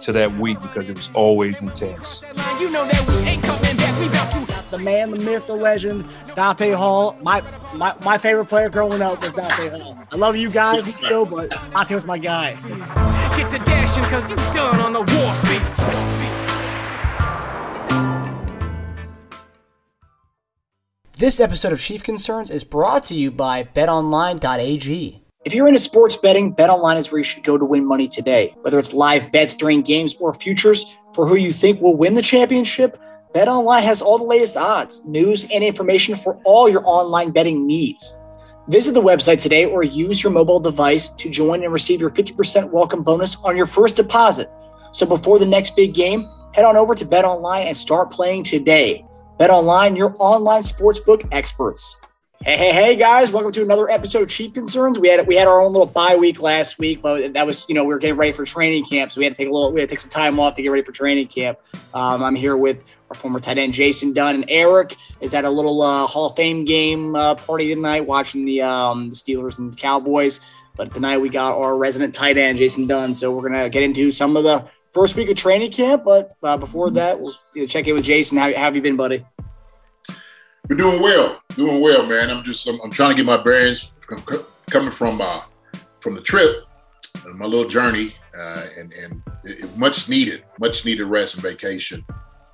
to that week because it was always intense. You know that we ain't coming back. We about to the man, the myth, the legend, Dante Hall. My my, my favorite player growing up was Dante Hall. I love you guys, Joe, but Dante was my guy. get to dashing because you done on the warfield. This episode of Chief Concerns is brought to you by BetOnline.ag. If you're into sports betting, BetOnline is where you should go to win money today. Whether it's live bets during games or futures for who you think will win the championship, BetOnline has all the latest odds, news, and information for all your online betting needs. Visit the website today or use your mobile device to join and receive your 50% welcome bonus on your first deposit. So before the next big game, head on over to BetOnline and start playing today. BetOnline, your online sportsbook experts. Hey, hey, hey, guys! Welcome to another episode of Chief Concerns. We had we had our own little bye week last week, but that was you know we were getting ready for training camp, so we had to take a little we had to take some time off to get ready for training camp. Um, I'm here with our former tight end Jason Dunn and Eric is at a little uh, Hall of Fame game uh, party tonight, watching the um, Steelers and Cowboys. But tonight we got our resident tight end Jason Dunn, so we're gonna get into some of the first week of training camp. But uh, before that, we'll you know, check in with Jason. How, how have you been, buddy? We're doing well, doing well, man. I'm just I'm, I'm trying to get my bearings coming from uh, from the trip, uh, my little journey, uh, and and it, much needed, much needed rest and vacation.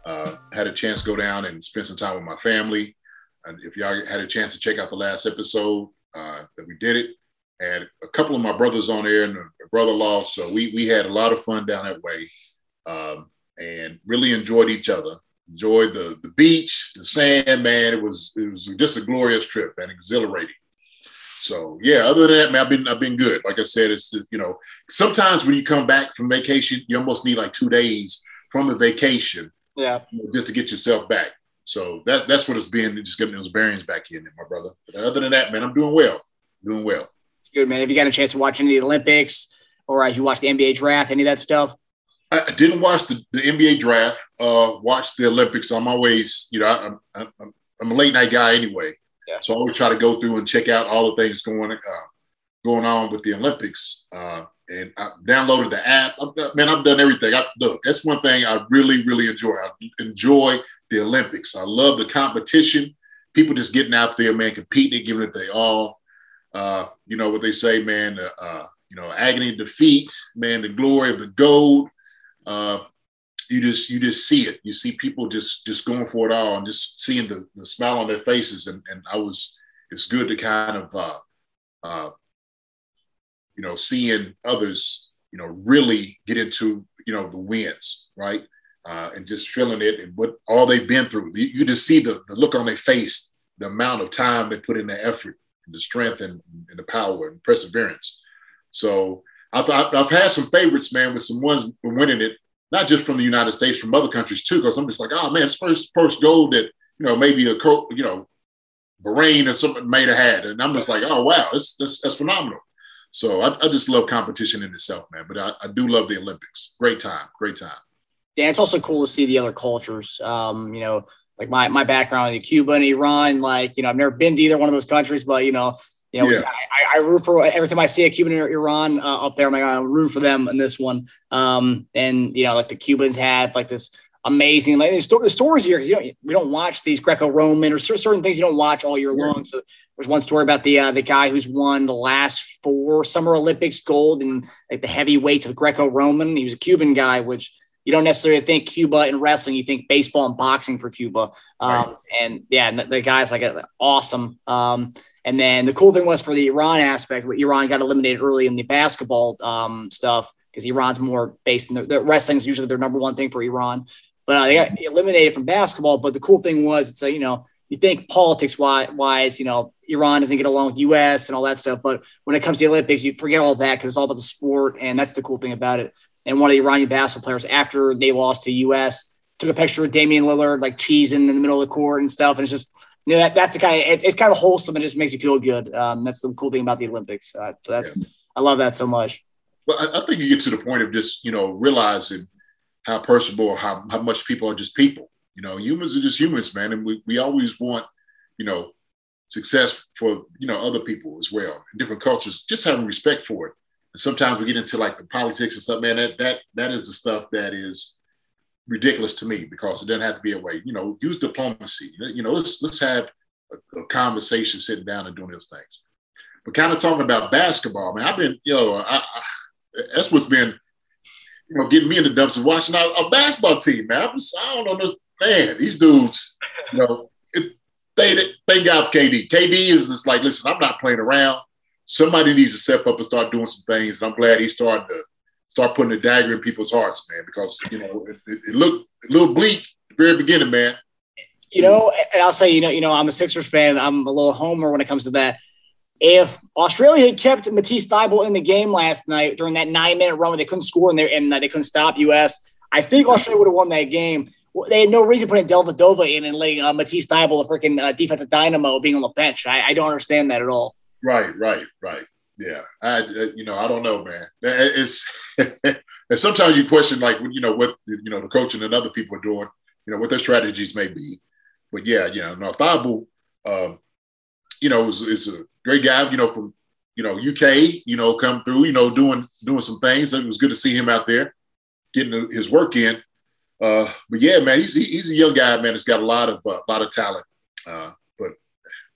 Uh, had a chance to go down and spend some time with my family. And if y'all had a chance to check out the last episode uh, that we did it, and a couple of my brothers on there and a brother-in-law, so we we had a lot of fun down that way, um, and really enjoyed each other enjoyed the the beach, the sand, man. It was it was just a glorious trip and exhilarating. So yeah, other than that, man, I've been I've been good. Like I said, it's just, you know sometimes when you come back from vacation, you almost need like two days from a vacation, Yeah. you know, just to get yourself back. So that that's what it's been, just getting those bearings back in, there, my brother. But other than that, man, I'm doing well, doing well. It's good, man. Have you got a chance to watch any of the Olympics or as you watch the NBA draft, any of that stuff? I didn't watch the, the NBA draft. Uh, watched the Olympics. I'm always, you know, I'm, I'm, I'm a late night guy anyway. Yeah. So I always try to go through and check out all the things going uh, going on with the Olympics. Uh, and I downloaded the app. I've done, man, I've done everything. I, look, that's one thing I really, really enjoy. I enjoy the Olympics. I love the competition. People just getting out there, man, competing, giving it their all. Uh, you know what they say, man. Uh, uh, you know, agony of defeat, man. The glory of the gold uh, you just you just see it. You see people just just going for it all and just seeing the, the smile on their faces. And and I was it's good to kind of uh, uh, you know seeing others you know really get into you know the wins right uh, and just feeling it and what all they've been through. You, just see the, the look on their face, the amount of time they put in the effort and the strength and, and the power and perseverance. So I've, I've had some favorites, man, with some ones winning it, not just from the United States, from other countries too. Because I'm just like, oh man, it's first first gold that you know maybe a you know Bahrain or something might have had, and I'm just like, oh wow, that's that's, that's phenomenal. So I, I just love competition in itself, man. But I, I do love the Olympics. Great time, great time. Yeah, it's also cool to see the other cultures. Um, you know, like my my background in Cuba and Iran. Like, you know, I've never been to either one of those countries, but you know, you know, Yeah. I, I root for every time I see a Cuban or Iran uh, up there. I'm like, I'm rooting for them in this one. Um, and you know, like the Cubans had like this amazing like the, sto- the stories here because you don't we don't watch these Greco-Roman or cer- certain things you don't watch all year long. So there's one story about the uh, the guy who's won the last four Summer Olympics gold in like the heavyweights of Greco-Roman. He was a Cuban guy, which you don't necessarily think Cuba and wrestling. You think baseball and boxing for Cuba. Um, And yeah, and the, the guy's like a, awesome. Um, and then the cool thing was for the Iran aspect, Iran got eliminated early in the basketball um, stuff because Iran's more based in the, the wrestling's usually their number one thing for Iran. But uh, they got eliminated from basketball. But the cool thing was, it's a, you know, you think politics wise, you know, Iran doesn't get along with U.S. and all that stuff. But when it comes to the Olympics, you forget all that because it's all about the sport, and that's the cool thing about it. and one of the Iranian basketball players after they lost to U.S. took a picture with Damian Lillard like cheesing in the middle of the court and stuff, and it's just you know that, that's the kind of it, it's kind of wholesome and it just makes you feel good. Um, that's the cool thing about the Olympics. Uh, so that's yeah. I love that so much. Well, I, I, think you get to the point of just you know realizing how personable, how how much people are just people. You know, humans are just humans, man, and we we always want you know success for you know other people as well in different cultures. Just having respect for it. And sometimes we get into like the politics and stuff, man. That that that is the stuff that is ridiculous to me because it doesn't have to be a way. You know, use diplomacy. You know, let's let's have a, a conversation, sitting down and doing those things. But kind of talking about basketball, man. I've been, you know, I, I, that's what's been, you know, getting me in the dumps of watching a, a basketball team, man. I'm just, I don't know, man. These dudes, you know, it, they, thank God for KD. KD is just like, listen, I'm not playing around. Somebody needs to step up and start doing some things. And I'm glad he's starting to start putting a dagger in people's hearts, man, because you know it, it, it looked a little bleak at the very beginning, man. You know, and I'll say, you know, you know, I'm a Sixers fan. I'm a little homer when it comes to that. If Australia had kept Matisse Thybulle in the game last night during that nine minute run where they couldn't score and they, and they couldn't stop US, I think Australia would have won that game. They had no reason putting Dellavedova in and letting uh, Matisse Thybulle, a freaking uh, defensive dynamo, being on the bench. I, I don't understand that at all. Right, right, right. Yeah, I you know I don't know, man. It's and sometimes you question like you know what you know the coaching and other people are doing, you know what their strategies may be. But yeah, you know, no, Thybulle, um, you know, is, is a great guy. You know, from you know UK, you know, come through, you know, doing doing some things. It was good to see him out there getting his work in. Uh, but yeah, man, he's he's a young guy, man. He's got a lot of uh, a lot of talent. Uh, but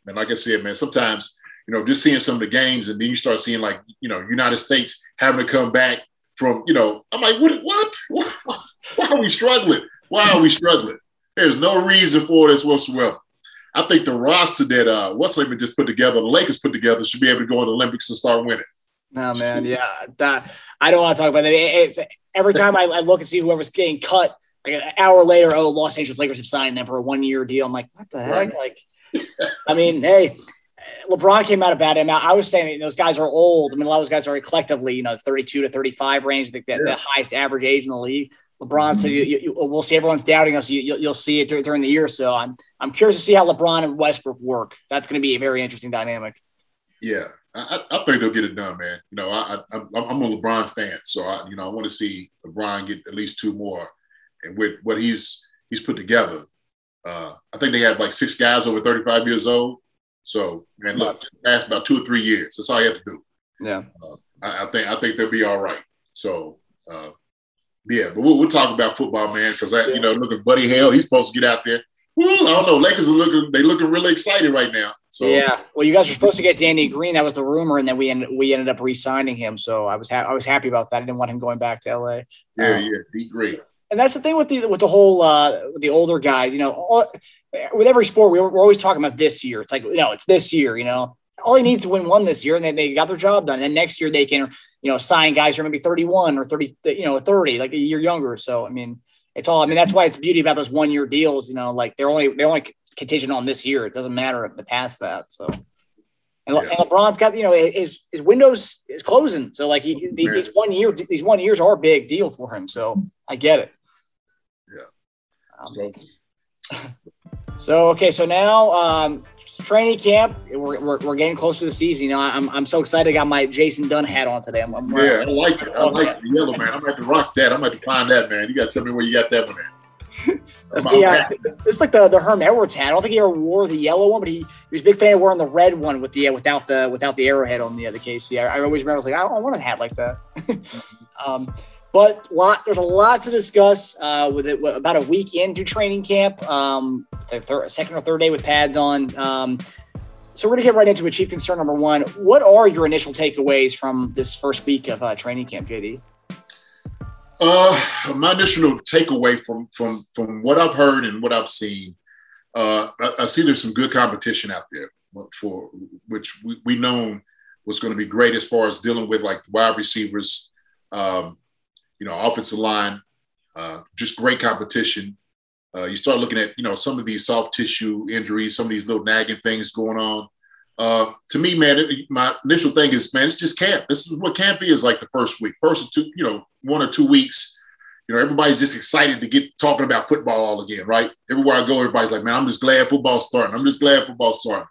man, like I said, man, sometimes you know, just seeing some of the games, and then you start seeing like, you know, United States having to come back from, you know, I'm like, what? What? Why are we struggling? Why are we struggling? There's no reason for this whatsoever. I think the roster that uh, Wesley just put together, the Lakers put together, should be able to go in the Olympics and start winning. No, man, yeah, that I don't want to talk about it. It's, every time I, I, look and see whoever's getting cut, like an hour later, oh, Los Angeles Lakers have signed them for a one year deal. I'm like, what the heck? Right. Like, I mean, hey, LeBron came out about him. I was saying those guys are old. I mean, a lot of those guys are collectively, you know, 32 to 35 range, I think that yeah. the highest average age in the league. LeBron said, you, you, "We'll see. Everyone's doubting us. You, will see it during, during the year." So I'm I'm curious to see how LeBron and Westbrook work. That's going to be a very interesting dynamic. Yeah, I, I, think they'll get it done, man. You know, I, I am a LeBron fan, so I you know I want to see LeBron get at least two more, and with what he's he's put together, uh, I think they have like six guys over 35 years old. So, man, look, past about two or three years. That's all you have to do. Yeah. Uh, I, I, think I think they'll be all right. So, uh, yeah, but we'll, we'll talk about football, man, because yeah. you know, look at Buddy Hield. He's supposed to get out there. Woo, I don't know. Lakers are looking. They looking really excited right now. So yeah. Well, you guys were supposed to get Danny Green. That was the rumor, and then we ended we ended up re-signing him. So I was ha- I was happy about that. I didn't want him going back to LA. Yeah, um, yeah, be great. And that's the thing with the with the whole uh, with the older guys. You know, all, with every sport, we're, we're always talking about this year. It's like, no, it's this year, you know, all he needs to win one this year and then they got their job done. And next year they can, you know, sign guys who are maybe 31 or 30, you know, 30, like a year younger. So, I mean, it's all, I mean, that's why it's beauty about those one year deals, you know, like they're only, they're only contingent on this year. It doesn't matter if the past that. So, and, yeah. and, LeBron's got, you know, his, his windows is closing. So like he, these one year, these one years are a big deal for him. So I get it. Yeah. Um, So okay, so now um, training camp. We're, we're, we're, getting close to the season. You know, I'm, I'm so excited. I got my Jason Dunn hat on today. I'm, I'm yeah, I like it. I like the yellow man. I'm about to rock that. I'm about to find that man. You got to tell me where you got that one at. That's the, uh, it's like the the Herm Edwards hat. I don't think he ever wore the yellow one, but he, he was a big fan of wearing the red one with the uh, without the without the arrowhead on the uh, the KC. I, I always remember I was like, I don't want a hat like that. um, but lot, there's a lot to discuss uh, with it. About a week into training camp, um, the second or third day with pads on. Um, so we're gonna get right into it. Chief concern number one: What are your initial takeaways from this first week of uh, training camp, JD? Uh, my initial takeaway from from from what I've heard and what I've seen, uh, I, I, see there's some good competition out there for which we, we know was going to be great as far as dealing with like wide receivers, um, you know, offensive line, uh, just great competition. Uh, you start looking at, you know, some of these soft tissue injuries, some of these little nagging things going on. uh, to me, man, it, my initial thing is, man, it's just camp. This is what camp is like the first week, first two, you know, one or two weeks. You know, everybody's just excited to get talking about football all again, right? Everywhere I go, everybody's like, man, I'm just glad football's starting. I'm just glad football's starting.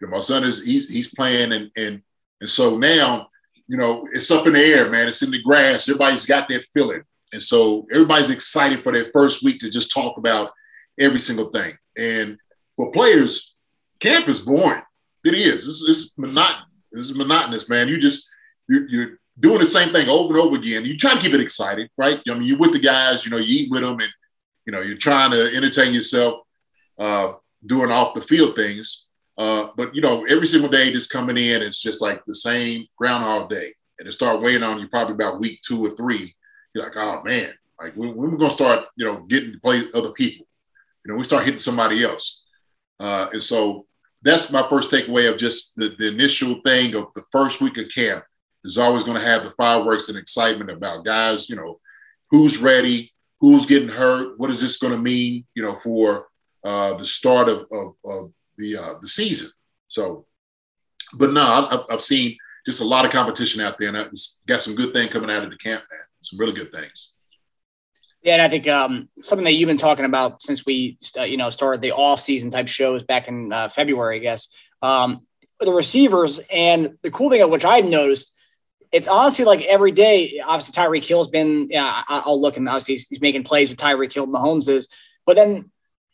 You know, my son is he's he's playing, and and and so now, you know, it's up in the air, man. It's in the grass. Everybody's got that feeling, and so everybody's excited for that first week to just talk about every single thing. And for players, camp is boring. It is. It's, it's monot- This is monotonous, man. You just you're, you're, doing the same thing over and over again. You try to keep it exciting, right? I mean, you're with the guys. You know, you eat with them, and you know, you're trying to entertain yourself, uh, doing off the field things. Uh, but you know, every single day just coming in, it's just like the same groundhog day, and it start weighing on you probably about week two or three. You're like, oh man, like when, when we're gonna start, you know, getting to play other people. You know, we start hitting somebody else, uh, and so that's my first takeaway of just the, the initial thing of the first week of camp is always going to have the fireworks and excitement about guys, you know, who's ready, who's getting hurt, what is this going to mean, you know, for uh, the start of, of, of the uh, the season. So, but no, I've, I've, seen just a lot of competition out there, and I've got some good thing coming out of the camp, man. Some really good things. Yeah, and I think um, something that you've been talking about since we, uh, you know, started the off-season type shows back in uh, February, I guess. Um, the receivers, and the cool thing of which I've noticed, it's honestly like every day. Obviously, Tyreek Hill's been. Yeah, I'll look and obviously he's, he's making plays with Tyreek Hill. Mahomes is, but then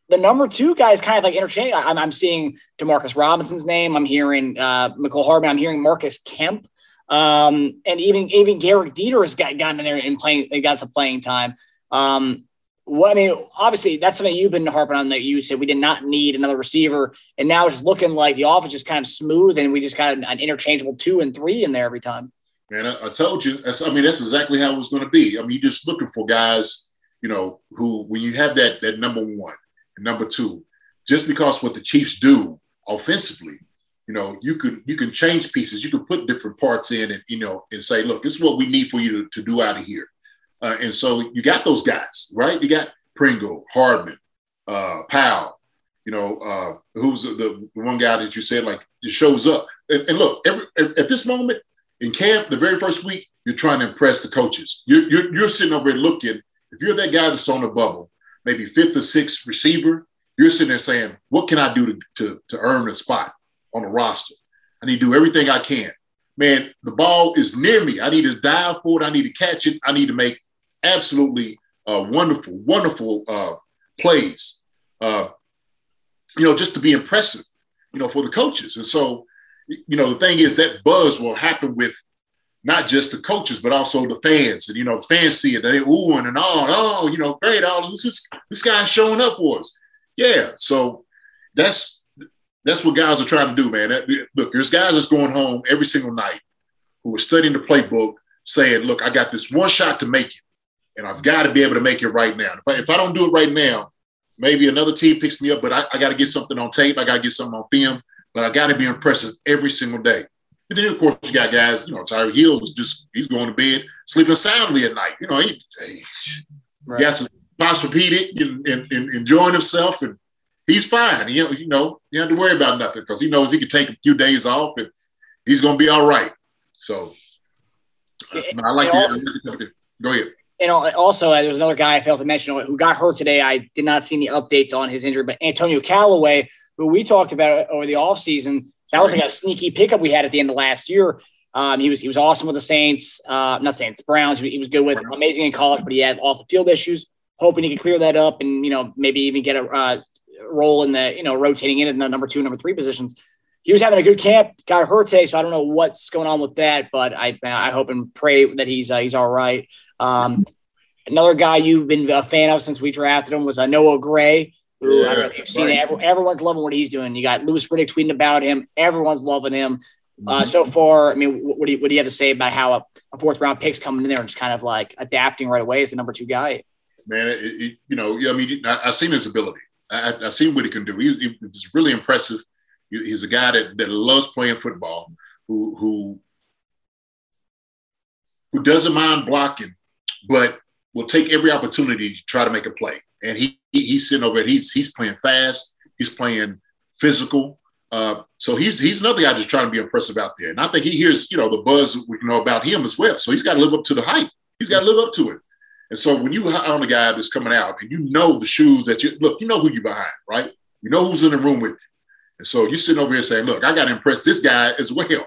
the number two guys kind of like interchange. I'm, I'm seeing Demarcus Robinson's name. I'm hearing uh, Mecole Hardman. I'm hearing Marcus Kemp. Um, and even even Gehrig Dieter has got, gotten in there and playing. They got some playing time. Um, well, I mean, obviously that's something you've been harping on that you said we did not need another receiver, and now it's looking like the offense is kind of smooth, and we just got an interchangeable two and three in there every time. Man, I, I told you. I mean, that's exactly how it was going to be. I mean, you're just looking for guys, you know, who when you have that that number one number two, just because what the Chiefs do offensively, you know, you can you can change pieces, you can put different parts in, and you know, and say, look, this is what we need for you to, to do out of here. Uh, and so you got those guys, right? You got Pringle, Hardman, uh, Powell, you know, uh, who's the, the, one guy that you said like just shows up. And, and look, every, at this moment in camp, the very first week, you're trying to impress the coaches. You're, you're, you're sitting over there looking. If you're that guy that's on the bubble, maybe fifth or sixth receiver, you're sitting there saying, "What can I do to, to, to earn a spot on the roster? I need to do everything I can." Man, the ball is near me. I need to dive for it. I need to catch it. I need to make absolutely uh, wonderful, wonderful uh, plays. Uh, you know, just to be impressive, you know, for the coaches. And so, you know, the thing is that buzz will happen with not just the coaches, but also the fans. And you know, the fans see it, they oohing and on, oh, you know, great, all this is this guy's showing up for us. Yeah. So that's that's what guys are trying to do, man. That, look, there's guys that's going home every single night who are studying the playbook, saying, "Look, I got this one shot to make it and I've got to be able to make it right now. If I, if I don't do it right now, maybe another team picks me up, but I, I got to get something on tape. I got to get something on film, but I got to be impressive every single day. And then, of course, you got guys, you know, Tyreek Hill is just, he's going to bed, sleeping soundly at night. You know, he, he right. got some Posturepedic and, and, and, enjoying himself, and he's fine. He, you know, you don't have to worry about nothing because he knows he can take a few days off and he's going to be all right. So, uh, I like that. Go ahead and also uh, there's another guy I failed to mention who got hurt today. I did not see any updates on his injury, but Antonio Callaway, who we talked about over the offseason, that was like a sneaky pickup we had at the end of last year. Um, he was he was awesome with the Saints, uh, not Saints, Browns. He was good with amazing in college, but he had off the field issues. Hoping he could clear that up and you know maybe even get a uh, role in the you know rotating in in the number two, number three positions. He was having a good camp, got hurt today, so I don't know what's going on with that, but I I hope and pray that he's uh, he's all right. Um, another guy you've been a fan of since we drafted him was uh, Noah Gray. Who yeah, I don't know if you've seen right. it. everyone's loving what he's doing. You got Louis Riddick tweeting about him. Everyone's loving him. Uh, mm-hmm. so far, I mean, what do, you, what do you have to say about how a, a, fourth round pick's coming in there and just kind of like adapting right away as the number two guy? Man, it, it, you know, yeah, I mean, I, have seen his ability. I, have seen what he can do. He, he's really impressive. He's a guy that, that loves playing football, who who who doesn't mind blocking, but will take every opportunity to try to make a play. And he, he he's sitting over there. He's he's playing fast. He's playing physical. Uh, so he's he's another guy just trying to be impressive out there. And I think he hears, you know, the buzz we know about him as well. So he's got to live up to the hype. He's got to live up to it. And so when you are on a guy that's coming out and you know the shoes that you look, you know who you're behind, right? You know who's in the room with you. And so you're sitting over here saying, look, I got to impress this guy as well,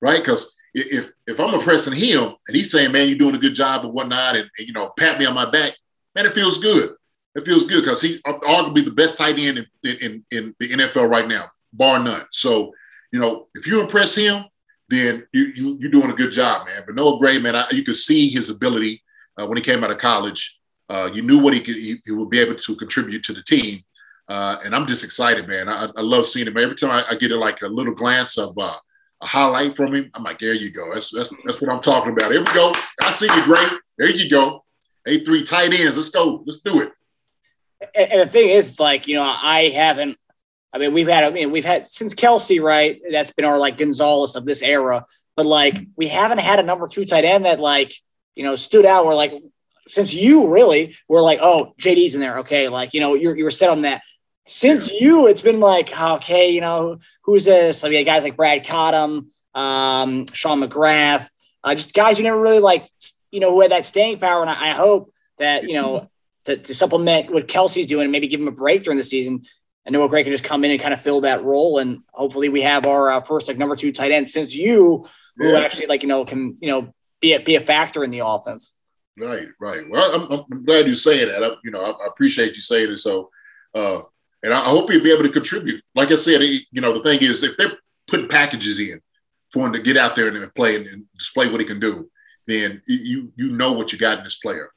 right? Because if if I'm impressing him and he's saying, man, you're doing a good job and whatnot, and, and you know, pat me on my back, man, it feels good. It feels good because he arguably the best tight end in, in, in the NFL right now, bar none. So, you know, if you impress him, then you, you you're doing a good job, man. But Noah Gray, man, I, you could see his ability uh, when he came out of college. Uh, you knew what he could he, he, would be able to contribute to the team, uh, and I'm just excited, man. I, I love seeing him. Every time I, I, get a, like a little glance of uh, a highlight from him, I'm like, there you go. That's that's that's what I'm talking about. Here we go. I see you, Gray. There you go. A three tight ends. Let's go. Let's do it. And the thing is, it's like you know, I haven't. I mean, we've had. I mean, we've had since Kelce, right? That's been our like Gonzalez of this era. But like, we haven't had a number two tight end that like you know stood out. We're like, since you really were like, oh, JD's in there. Okay, like you know, you're you were set on that. Since you, it's been like, okay, you know, who's this? I mean, guys like Brad Cottam, um, Sean McGrath, uh, just guys who never really like, you know, who had that staying power. And I, I hope that you know to, to supplement what Kelce's doing and maybe give him a break during the season. And Noah Gray can just come in and kind of fill that role. And hopefully we have our uh, first like number two tight end since you, who yeah. actually like, you know, can, you know, be a, be a factor in the offense. Right, right. Well, I'm, I'm glad you're saying that. I, you know, I, I, appreciate you saying it. So, uh, and I hope he'll be able to contribute. Like I said, he, you know, the thing is, if they're putting packages in for him to get out there and play and, and display what he can do, then you you know what you got in this player.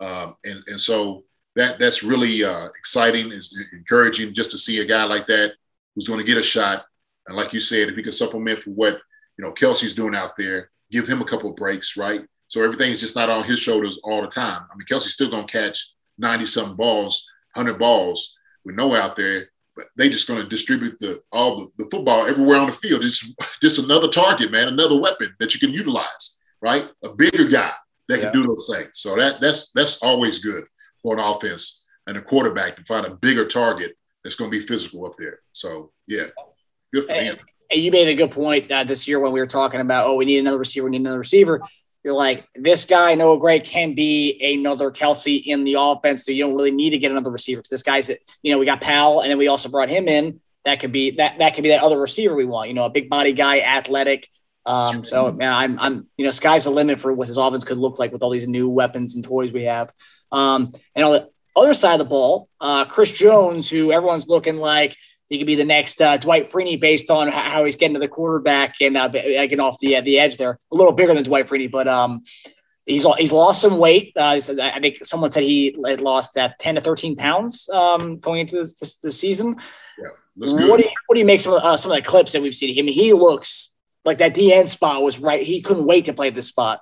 Um, and, and so that that's really uh, exciting, is encouraging just to see a guy like that who's going to get a shot. And like you said, if he can supplement for what you know Kelce's doing out there, give him a couple of breaks, right? So everything's just not on his shoulders all the time. I mean, Kelce's still going to catch 90 something balls, 100 balls with know out there, but they just going to distribute the all the, the football everywhere on the field. Just just another target, man, another weapon that you can utilize, right? A bigger guy that yeah. can do those things. So that that's that's always good for an offense and a quarterback to find a bigger target that's going to be physical up there. So yeah, good for him. And you made a good point uh, this year when we were talking about, oh, we need another receiver, we need another receiver. You're like, this guy, Noah Gray, can be another Kelce in the offense. So you don't really need to get another receiver because this guy's, you know, we got Powell and then we also brought him in. That could be that that could be that other receiver we want. You know, a big body guy, athletic, um, so man, I'm, I'm, you know, sky's the limit for what his offense could look like with all these new weapons and toys we have. Um, and on the other side of the ball, uh, Chris Jones, who everyone's looking like he could be the next uh, Dwight Freeney based on how he's getting to the quarterback and uh, getting off the uh, the edge there. A little bigger than Dwight Freeney, but um, he's he's lost some weight. Uh, I think someone said he lost that ten to thirteen pounds um, going into this, this, this season. Yeah, what do you what do you make some of, uh, some of the clips that we've seen? I mean, he looks like that DN spot was right. He couldn't wait to play this spot.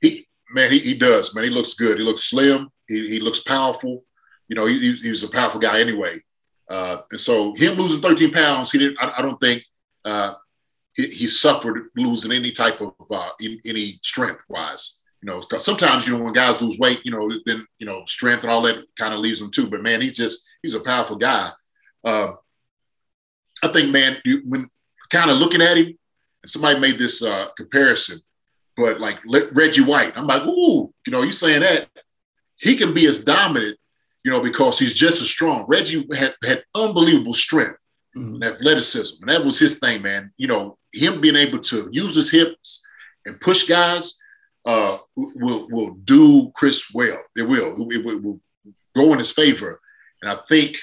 He man, he, he does, man. He looks good. He looks slim. He, he looks powerful. You know, he, he was a powerful guy anyway. Uh, and so him losing 13 pounds, he didn't. I, I don't think uh, he, he, suffered losing any type of uh, in, any strength wise. You know, because sometimes you know when guys lose weight, you know, then you know strength and all that kind of leaves them too. But man, he's just he's a powerful guy. Uh, I think, man, you, when kind of looking at him, and somebody made this uh, comparison, but like Reggie White, I'm like, ooh, you know, you saying that he can be as dominant, you know, because he's just as strong. Reggie had, had unbelievable strength mm-hmm. and athleticism, and that was his thing, man. You know, him being able to use his hips and push guys uh, will will do Chris well. It will. It will, it will go in his favor, and I think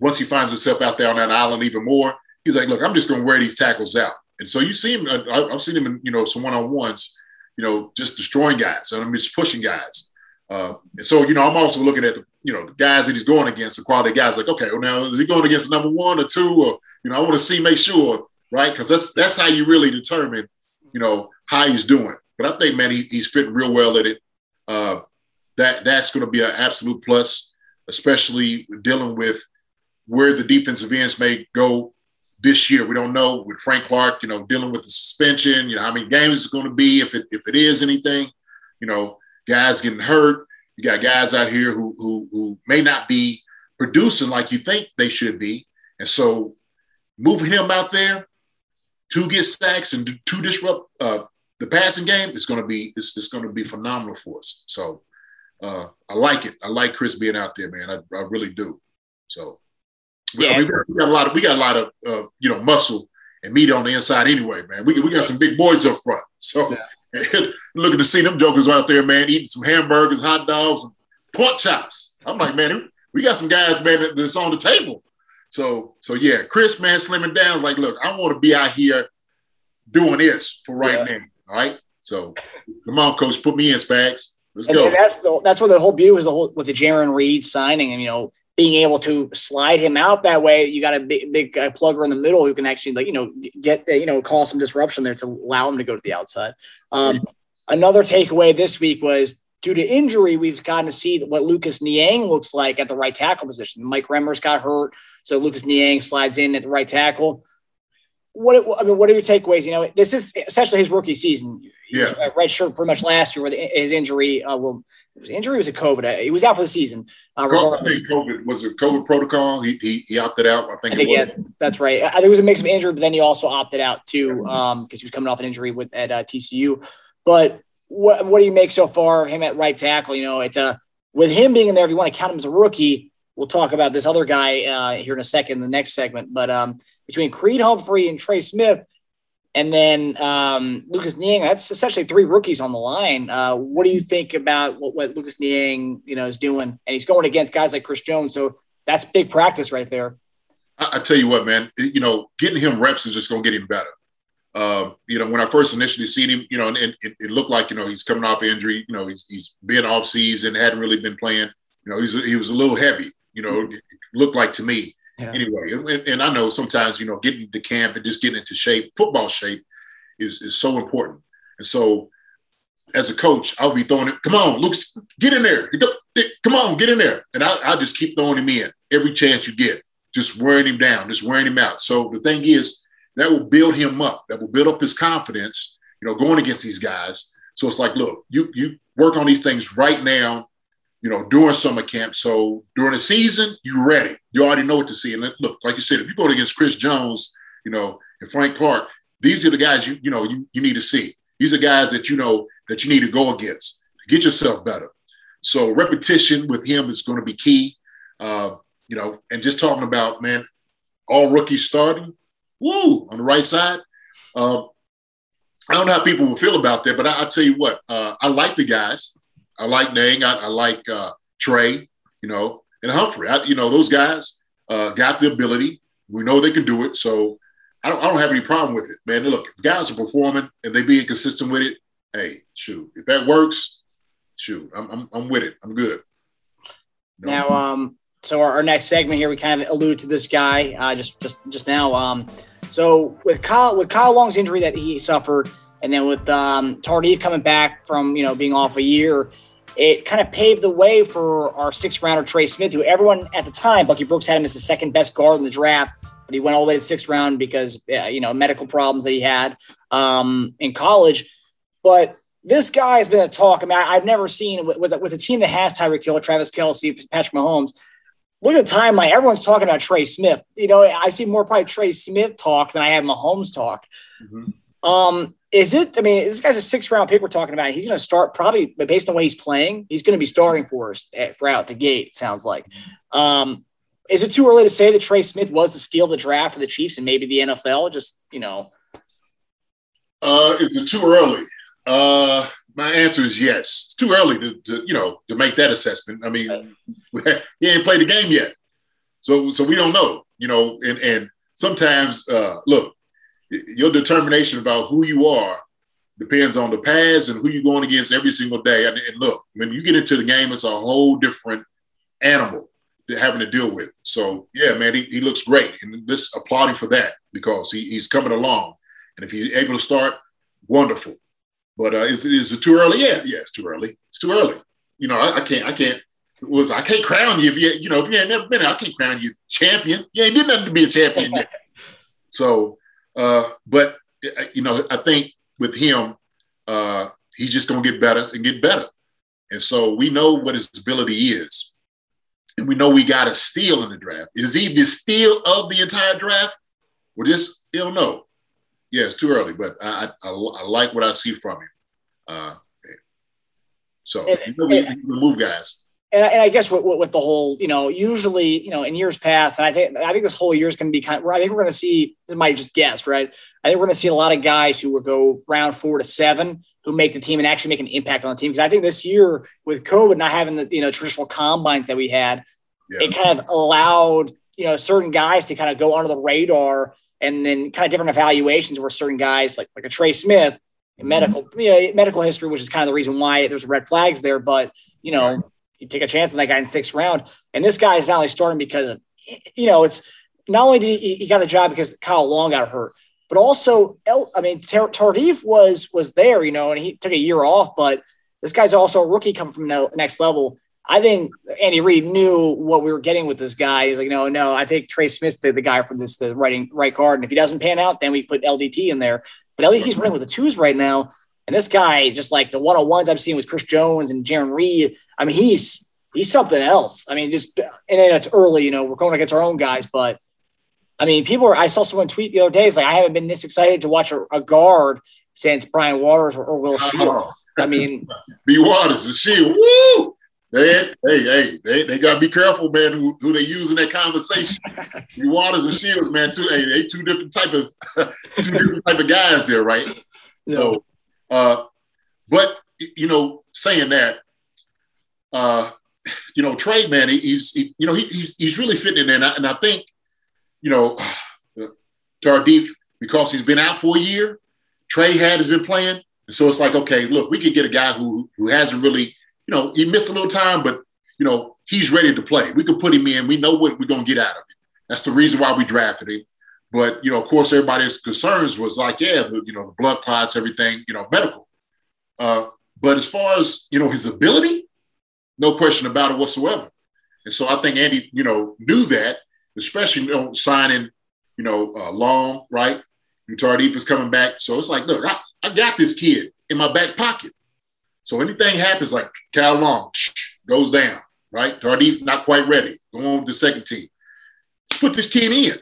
once he finds himself out there on that island even more, he's like, look, I'm just going to wear these tackles out. And so you see him, I, have seen him in, you know, some one-on-ones, you know, just destroying guys. and I'm just pushing guys. Uh, and so, you know, I'm also looking at the, you know, the guys that he's going against, the quality guys like, okay, well now is he going against number one or two? Or, you know, I want to see, make sure, right? Because that's that's how you really determine, you know, how he's doing. But I think, man, he, he's fitting real well at it. Uh, that that's going to be an absolute plus, especially dealing with where the defensive ends may go this year. We don't know with Frank Clark, you know, dealing with the suspension, you know, how many games it's going to be, if it, if it is anything, you know, guys getting hurt. You got guys out here who, who, who may not be producing like you think they should be. And so moving him out there to get sacks and to disrupt uh, the passing game, is going to be it's, it's going to be phenomenal for us. So uh, I like it. I like Chris being out there, man. I, I really do. So yeah, I mean, we, got, a lot of we got a lot of uh, you know muscle and meat on the inside anyway, man. We we got some big boys up front. So. looking to see them jokers out there, man, eating some hamburgers, hot dogs, and pork chops. I'm like, man, we got some guys, man, that's on the table. So so yeah, Chris, man, slimming down is like, look, I want to be out here doing this for right yeah. now. All right. So come on, coach, put me in Spags. Let's and go. That's the that's what the whole beauty was the whole with the Jarran Reed signing and you know being able to slide him out that way. You got a big big uh, plugger in the middle who can actually like you know get you know cause some disruption there to allow him to go to the outside. Um, another takeaway this week was due to injury, we've gotten to see what Lucas Niang looks like at the right tackle position. Mike Remmers got hurt, so Lucas Niang slides in at the right tackle what I mean, what are your takeaways? You know, this is essentially his rookie season. Yeah, red shirt pretty much last year with his injury. Uh, well, his injury was a COVID. Uh, he was out for the season. Uh, I think COVID was a COVID protocol. He, he, he opted out. I think. I think yeah, that's right. I think it was a mix of injury, but then he also opted out too because um, he was coming off an injury with at uh, TCU. But what what do you make so far of him at right tackle? You know, it's a with him being in there. If you want to count him as a rookie, we'll talk about this other guy uh, here in a second in the next segment. But um, between Creed Humphrey and Trey Smith, and then um, Lucas Niang, that's essentially three rookies on the line. Uh, what do you think about what, what, Lucas Niang, you know, is doing? And he's going against guys like Chris Jones, so that's big practice right there. I, I tell you what, man, you know, getting him reps is just going to get him better. Uh, you know, when I first initially seen him, you know, and, and it, it, looked like you know he's coming off injury. You know, he's he's been off season, hadn't really been playing. You know, he's he was a little heavy. You know, mm-hmm. looked like to me. Yeah. Anyway, and, and, I know sometimes you know getting to camp and just getting into shape, football shape, is is so important. And so, as a coach, I'll be throwing it. Come on, Luke, get in there. Come on, get in there. And I, I just keep throwing him in every chance you get, just wearing him down, just wearing him out. So the thing is, that will build him up. That will build up his confidence. You know, going against these guys. So it's like, look, you you work on these things right now you know, during summer camp. So during the season, you're ready. You already know what to see. And look, like you said, if you go against Chris Jones, you know, and Frank Clark, these are the guys you you know you, you need to see. These are guys that you know that you need to go against. Get yourself better. So repetition with him is going to be key. Uh, you know, and just talking about man, all rookies starting, woo, on the right side. Uh, I don't know how people will feel about that, but I, will tell you what, uh, I like the guys. I like Niang. I, I like uh, Trey, you know, and Humphrey. I, you know, those guys uh, got the ability. We know they can do it. So I don't, I don't have any problem with it, man. Look, if guys are performing and they being consistent with it, hey, shoot, if that works, shoot, I'm, I'm, I'm with it. I'm good. Know? Now, um, so our, our, next segment here, we kind of alluded to this guy uh, just just just now. Um, so with Kyle with Kyle Long's injury that he suffered, and then with um, Tardif coming back from you know being off a year, it kind of paved the way for our sixth rounder Trey Smith, who everyone at the time, Bucky Brooks had him as the second best guard in the draft, but he went all the way to the sixth round because uh, you know medical problems that he had um, in college. But this guy has been a talk. I mean, I, have never seen with, with, with a team that has Tyreek Hill, Travis Kelce, Patrick Mahomes. Look at the timeline. Everyone's talking about Trey Smith. You know, I see more probably Trey Smith talk than I have Mahomes talk. Mm-hmm. Um, is it? I mean, this guy's a six round pick we're talking about. He's going to start probably but based on the way he's playing. He's going to be starting for us at, for out the gate. Sounds like. Um, is it too early to say that Trey Smith was to steal the draft for the Chiefs and maybe the NFL? Just you know. Uh, is it too early? Uh, my answer is yes. It's too early to, to you know to make that assessment. I mean, he ain't played the game yet, so so we don't know. You know, and and sometimes uh, look, your determination about who you are depends on the paths and who you're going against every single day. And, and, look, when you get into the game, it's a whole different animal to having to deal with. So yeah, man, he, he looks great, and this applauding for that because he, he's coming along. And if he's able to start, wonderful. But uh, is, is it too early? Yeah, yeah, it's too early. It's too early. You know, I, I can't, I can't. Was I can't crown you if you, you know, if you ain't never been, I can't crown you champion. You ain't did nothing to be a champion yet. So uh, but uh, you know, I think with him, uh, he's just going to get better and get better. And so we know what his ability is, and we know we got a steal in the draft. Is he the steal of the entire draft? Well, just you don't know. Yeah, it's too early, but I I, I like what I see from him. Uh, so you know, we, we move guys. And, and, I guess with, with, the whole, you know, usually, you know, in years past, and I think I think this whole year is going to be kind. Of, I think we're going to see. This might just guess, right? I think we're going to see a lot of guys who will go round four to seven who make the team and actually make an impact on the team. Because I think this year with COVID not having the you know traditional combines that we had, yeah. it kind of allowed you know certain guys to kind of go under the radar and then kind of different evaluations where certain guys like like a Trey Smith mm-hmm. medical you know, medical history, which is kind of the reason why there's red flags there. But you know, you take a chance on that guy in sixth round, and this guy is not only starting because of you know it's not only did he, he got the job because Kyle Long got hurt, but also I mean Tardif was was there, you know, and he took a year off, but this guy's also a rookie coming from the next level. I think Andy Reid knew what we were getting with this guy. He's like, no, no, I think Trey Smith's the, the guy for this, the writing right guard. And if he doesn't pan out, then we put LDT in there. But LDT's running with the twos right now. And this guy, just like the one on ones I've seen with Chris Jones and Jarran Reed, I mean, he's he's something else. I mean, just and then it's early, you know, we're going against our own guys, but I mean, people are. I saw someone tweet the other day. It's like I haven't been this excited to watch a, a guard since Brian Waters or, or Will Shields. I mean, B Waters and Shield. Woo! They, hey, hey, they, they gotta be careful, man, who, who they use in that conversation. B Waters and Shields, man, two hey, they two different type of two different type of guys there, right? Yeah. So uh, but you know, saying that, uh, you know, Trey, man, he's he, you know he, he's he's really fitting in and I, and I think you know, Tardif because he's been out for a year. Trey had has been playing, and so it's like, okay, look, we could get a guy who who hasn't really, you know, he missed a little time, but you know, he's ready to play. We could put him in. We know what we're gonna get out of him. That's the reason why we drafted him. But you know, of course, everybody's concerns was like, yeah, the, you know, the blood clots, everything, you know, medical. Uh, but as far as you know, his ability, no question about it whatsoever. And so I think Andy, you know, knew that, especially you know, signing, you know, uh, Long, right? Tardif is coming back, so it's like, look, I, I got this kid in my back pocket. So anything happens, like Cal Long goes down, right? Tardif not quite ready, going with the second team. Let's put this kid in.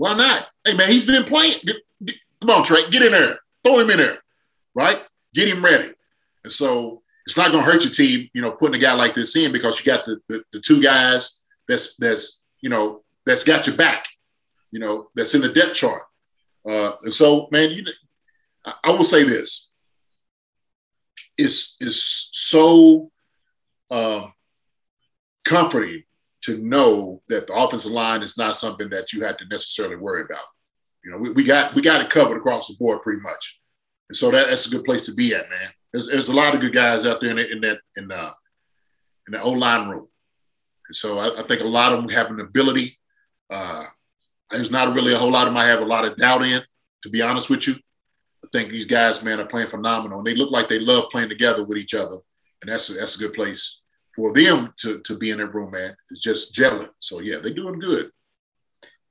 Why not? Hey, man, he's been playing. Get, get, come on, Trey, get in there. Throw him in there, right? Get him ready. And so it's not going to hurt your team, you know, putting a guy like this in because you got the, the, the two guys that's, that's, you know, that's got your back, you know, that's in the depth chart. Uh, and so, man, you, I, I will say this. It's, it's so uh, comforting to know that the offensive line is not something that you have to necessarily worry about. You know, we, we got we got it covered across the board pretty much, and so that, that's a good place to be at, man. There's, there's a lot of good guys out there in, the, in that in the in the O line room, and so I, I, think a lot of them have an ability. Uh, there's not really a whole lot of them I have a lot of doubt in, to be honest with you. I think these guys, man, are playing phenomenal, and they look like they love playing together with each other, and that's a, that's a good place for them to, to be in that room, man, it's just gelling. So yeah, they're doing good.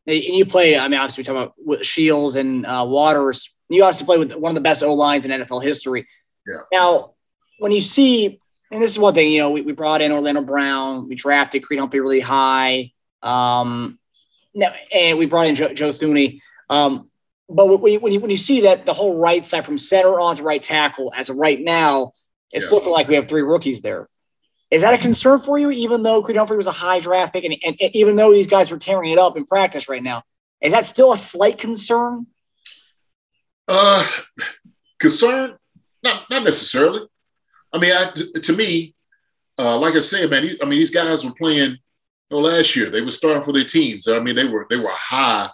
And you play, I mean, obviously we talk about with Shields and uh, Waters. You also play with one of the best O lines in NFL history. Yeah. Now, when you see, and this is one thing, you know, we, we brought in Orlando Brown, we drafted Creed Humphrey really high, um, and we brought in Joe, Joe Thuney. Um, but when you, when you, when you see that the whole right side from center on to right tackle, as of right now, it's yeah. looking like we have three rookies there. Is that a concern for you, even though Creed Humphrey was a high draft pick and, and, and, even though these guys are tearing it up in practice right now? Is that still a slight concern? Uh, concern? Not, not necessarily. I mean, I, to me, uh, like I said, man, I mean, these guys were playing you know, last year. They were starting for their teams. I mean, they were they were high,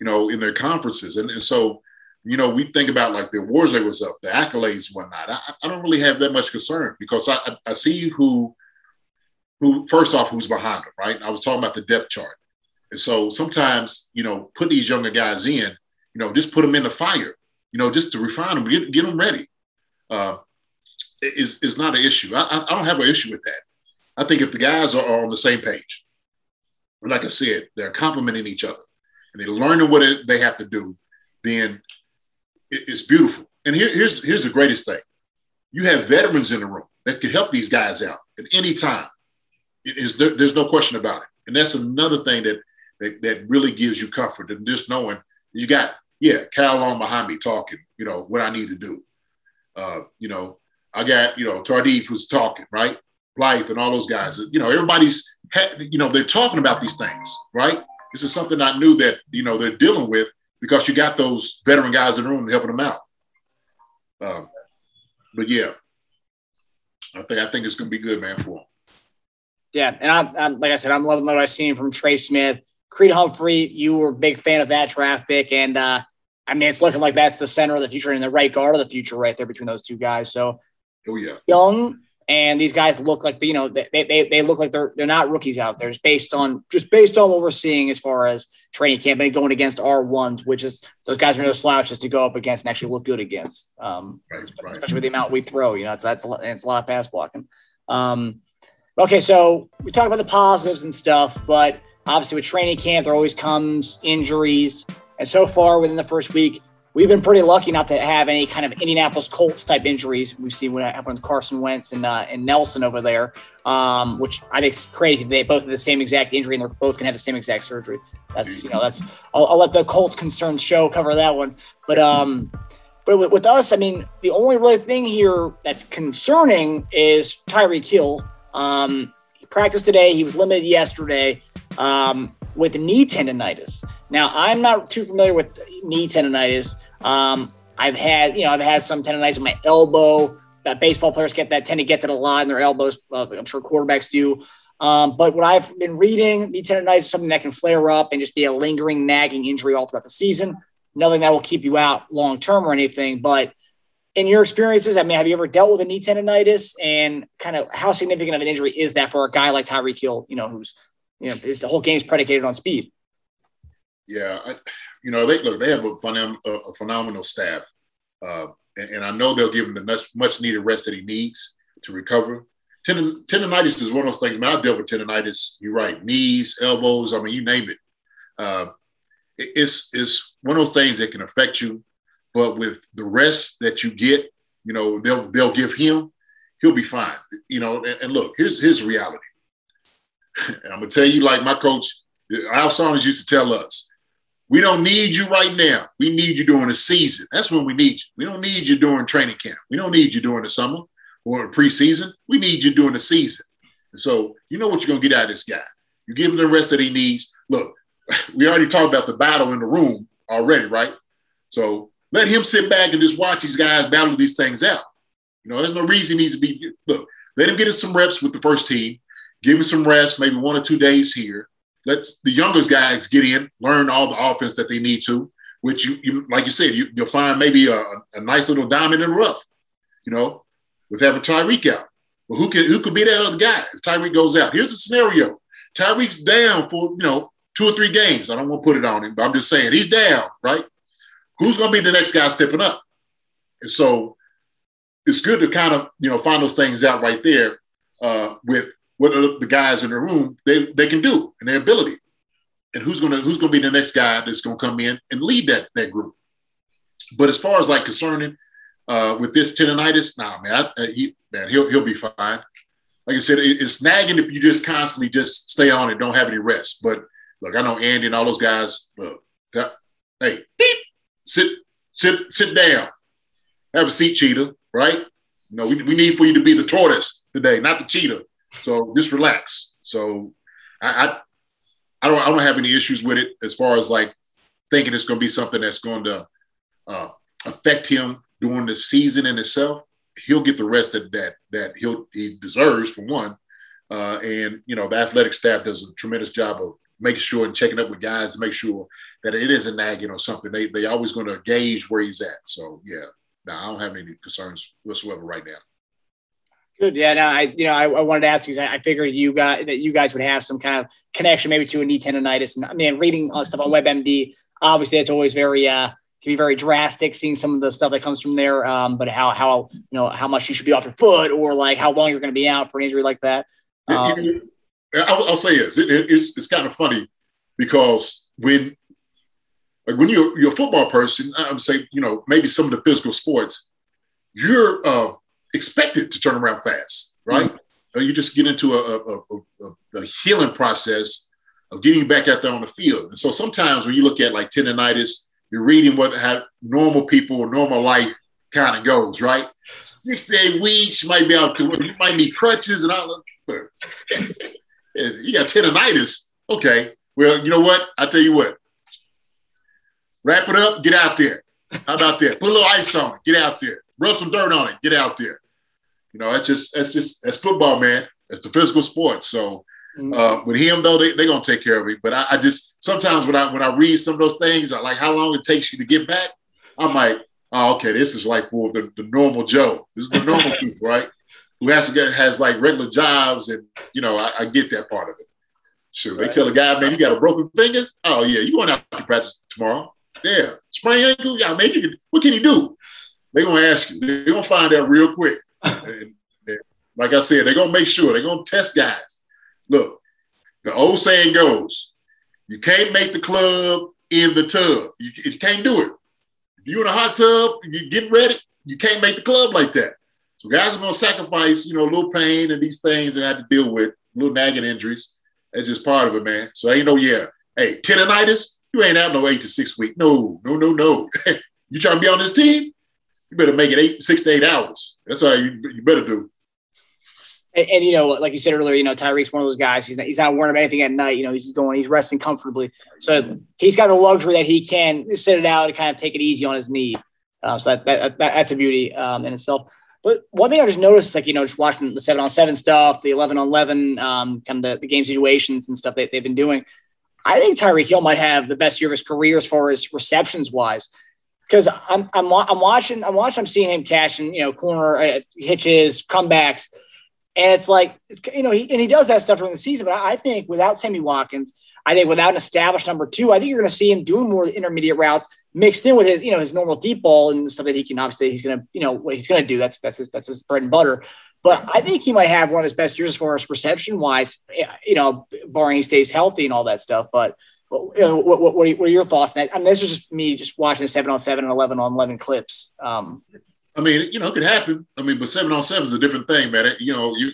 you know, in their conferences, and, and so you know, we think about like the awards that was up, the accolades, whatnot. I, I don't really have that much concern because I, I, see who, who first off, who's behind them, right? I was talking about the depth chart, and so sometimes you know, put these younger guys in, you know, just put them in the fire, you know, just to refine them, get, get them ready. Uh, is is not an issue. I, I don't have an issue with that. I think if the guys are, are on the same page, like I said, they're complimenting each other and they're learning what it, they have to do, then it's beautiful. And here, here's here's the greatest thing: you have veterans in the room that can help these guys out at any time. It is there, there's no question about it, and that's another thing that, that that really gives you comfort and just knowing You got yeah, Cal Long behind me talking. You know what I need to do. Uh, you know, I got you know Tardif who's talking right, Blythe and all those guys. You know, everybody's you know they're talking about these things, right? This is something I knew that you know they're dealing with because you got those veteran guys in the room helping them out. Um, but yeah, I think I think it's going to be good, man, for them. Yeah, and I'm, I'm, like I said, I'm loving what I've seen from Trey Smith, Creed Humphrey. You were a big fan of that draft pick, and uh, I mean, it's looking like that's the center of the future and the right guard of the future right there between those two guys. So, oh yeah, young and these guys look like you know they, they, they look like they're they're not rookies out there. Just based on just based on what we're seeing as far as training camp and going against R ones, which is those guys are no slouches to go up against and actually look good against. Um, right, right. especially with the amount we throw, you know, it's that's a, it's a lot of pass blocking. Um, okay, so we talk about the positives and stuff, but obviously with training camp, there always comes injuries, and so far within the first week, we've been pretty lucky not to have any kind of Indianapolis Colts type injuries. We've seen what happened with Carson Wentz and, uh, and Nelson over there, um, which I think is crazy. They both have the same exact injury and they're both to have the same exact surgery. That's, you know, that's, I'll, I'll let the Colts concerned show cover that one. But, um, but with, with, us, I mean, the only really thing here that's concerning is Tyreek Hill. Um, he practiced today. He was limited yesterday. Um, with knee tendonitis. Now, I'm not too familiar with knee tendonitis. Um, I've had, you know, I've had some tendonitis in my elbow. That baseball players get that tend to get to the line in their elbows. Uh, I'm sure quarterbacks do. Um, but what I've been reading, knee tendonitis is something that can flare up and just be a lingering, nagging injury all throughout the season. Nothing that will keep you out long term or anything. But in your experiences, I mean, have you ever dealt with a knee tendonitis, and kind of how significant of an injury is that for a guy like Tyreek Hill, you know, who's you know, the whole game's predicated on speed. Yeah, I, you know, they look, they have a, phenom- a phenomenal staff, uh, and, and, I know they'll give him the much, much needed rest that he needs to recover. Tendon, tendonitis is one of those things. I mean, I've dealt with tendonitis. You're right, knees, elbows. I mean, you name it. Uh, it it's it's one of those things that can affect you, but with the rest that you get, you know, they'll they'll give him, he'll be fine. You know, and, and look, here's here's reality and I'm gonna tell you, like my coach, Al Saunders used to tell us, we don't need you right now. We need you during the season. That's when we need you. We don't need you during training camp. We don't need you during the summer or preseason. We need you during the season. And so you know what you're gonna get out of this guy. You give him the rest that he needs. Look, we already talked about the battle in the room already, right? So let him sit back and just watch these guys battle these things out. You know, there's no reason he needs to be. Look, let him get in some reps with the first team give him some rest, maybe one or two days here. Let the youngest guys get in, learn all the offense that they need to, which you, you like you said, you, will find maybe a, a, nice little diamond in the rough, you know, with having Tyreek out. But who can who could be that other guy if Tyreek goes out? Here's the scenario: Tyreek's down for you know two or three games. I don't want to put it on him, but I'm just saying he's down, right? Who's to be the next guy stepping up? And so it's good to kind of you know find those things out right there uh, with what are the guys in the room they, they can do and their ability. And who's gonna who's gonna be the next guy that's gonna come in and lead that that group. But as far as like concerning uh, with this tendonitis, nah, man, I, he, man, he'll he'll be fine. Like I said, it, it's nagging if you just constantly just stay on and don't have any rest. But look, I know Andy and all those guys. Look, got, hey, beep, sit, sit, sit down. Have a seat, cheetah. Right? You know, we, we need for you to be the tortoise today, not the cheetah. So just relax. So I, I, I don't I don't have any issues with it as far as like thinking it's going to be something that's going to uh, affect him during the season in itself. He'll get the rest that that that he'll he deserves for one, uh, and you know the athletic staff does a tremendous job of making sure and checking up with guys to make sure that it isn't nagging or something. They they always going to gauge where he's at. So yeah, no, I don't have any concerns whatsoever right now. Good. Yeah. No, I, you know, I, I wanted to ask you, I, I figured you got that you guys would have some kind of connection maybe to a knee tendonitis. And I mean, reading stuff on WebMD, obviously it's always very, uh, can be very drastic seeing some of the stuff that comes from there. Um, but how, how, you know, how much you should be off your foot or like how long you're going to be out for an injury like that. Um, I'll, I'll, say this, it, it's, it's kind of funny because when, like when you're, you're a football person, I would say, you know, maybe some of the physical sports, you're, uh, expected to turn around fast, right? Mm-hmm. You just get into a, a, a, a, healing process of getting back out there on the field. And so sometimes when you look at like tendonitis, you're reading what how normal people or normal life kind of goes, right? Six to eight weeks, you might be out to you might need crutches and all. that. you got tendonitis. Okay, well, you know what? I tell you what. Wrap it up, get out there. How about that? Put a little ice on it, get out there. Rub some dirt on it, get out there. You know, that's just that's just that's football, man. That's the physical sport. So mm-hmm. uh, with him though, they they gonna take care of him. But I, I, just sometimes when I when I read some of those things, I like how long it takes you to get back. I'm like, oh, okay, this is like for the, the normal Joe. This is the normal people, right? Who has to get has like regular jobs, and you know, I, I get that part of it. Sure, right. they tell a guy, man, you got a broken finger. Oh yeah, you going out to practice tomorrow? Yeah, sprain ankle. Yeah, man, you can, what can you do? They're gonna ask you. They're gonna find out real quick. And, and like I said, they're gonna make sure they're gonna test guys. Look, the old saying goes, you can't make the club in the tub. You, you can't do it. If you're in a hot tub, you getting ready, you can't make the club like that. So guys are gonna sacrifice, you know, a little pain and these things they have to deal with, little nagging injuries. That's just part of it, man. So ain't no yeah. Hey, tendonitis, you ain't out no eight to six week. No, no, no, no. you trying to be on this team? You better make it eight, six to eight hours. That's all you, you better do. And, and, you know, like you said earlier, you know, Tyreek's one of those guys. He's not, he's not worrying about anything at night. You know, he's going, he's resting comfortably. So he's got the luxury that he can sit it out and kind of take it easy on his knee. Um, so that, that, that, that's a beauty um, in itself. But one thing I just noticed, like, you know, just watching the seven on seven stuff, the 11 on 11, um, kind of the, the game situations and stuff that they've been doing. I think Tyreek Hill might have the best year of his career as far as receptions wise. Because I'm, I'm, I'm watching, I'm watching, I'm seeing him catching, you know, corner uh, hitches, comebacks. And it's like, you know, he, and he does that stuff during the season. But I, I think without Sammy Watkins, I think without an established number two, I think you're going to see him doing more intermediate routes mixed in with his, you know, his normal deep ball and stuff that he can obviously he's going to, you know, what he's going to do. That's that's his, that's his bread and butter. But I think he might have one of his best years far as reception wise, you know, barring he stays healthy and all that stuff. But you know, what, what, what, are, your thoughts? I mean, this is just me just watching seven on seven and 11 on 11 clips. Um, I mean, you know, it could happen. I mean, but seven on seven is a different thing, man. It, you know, you,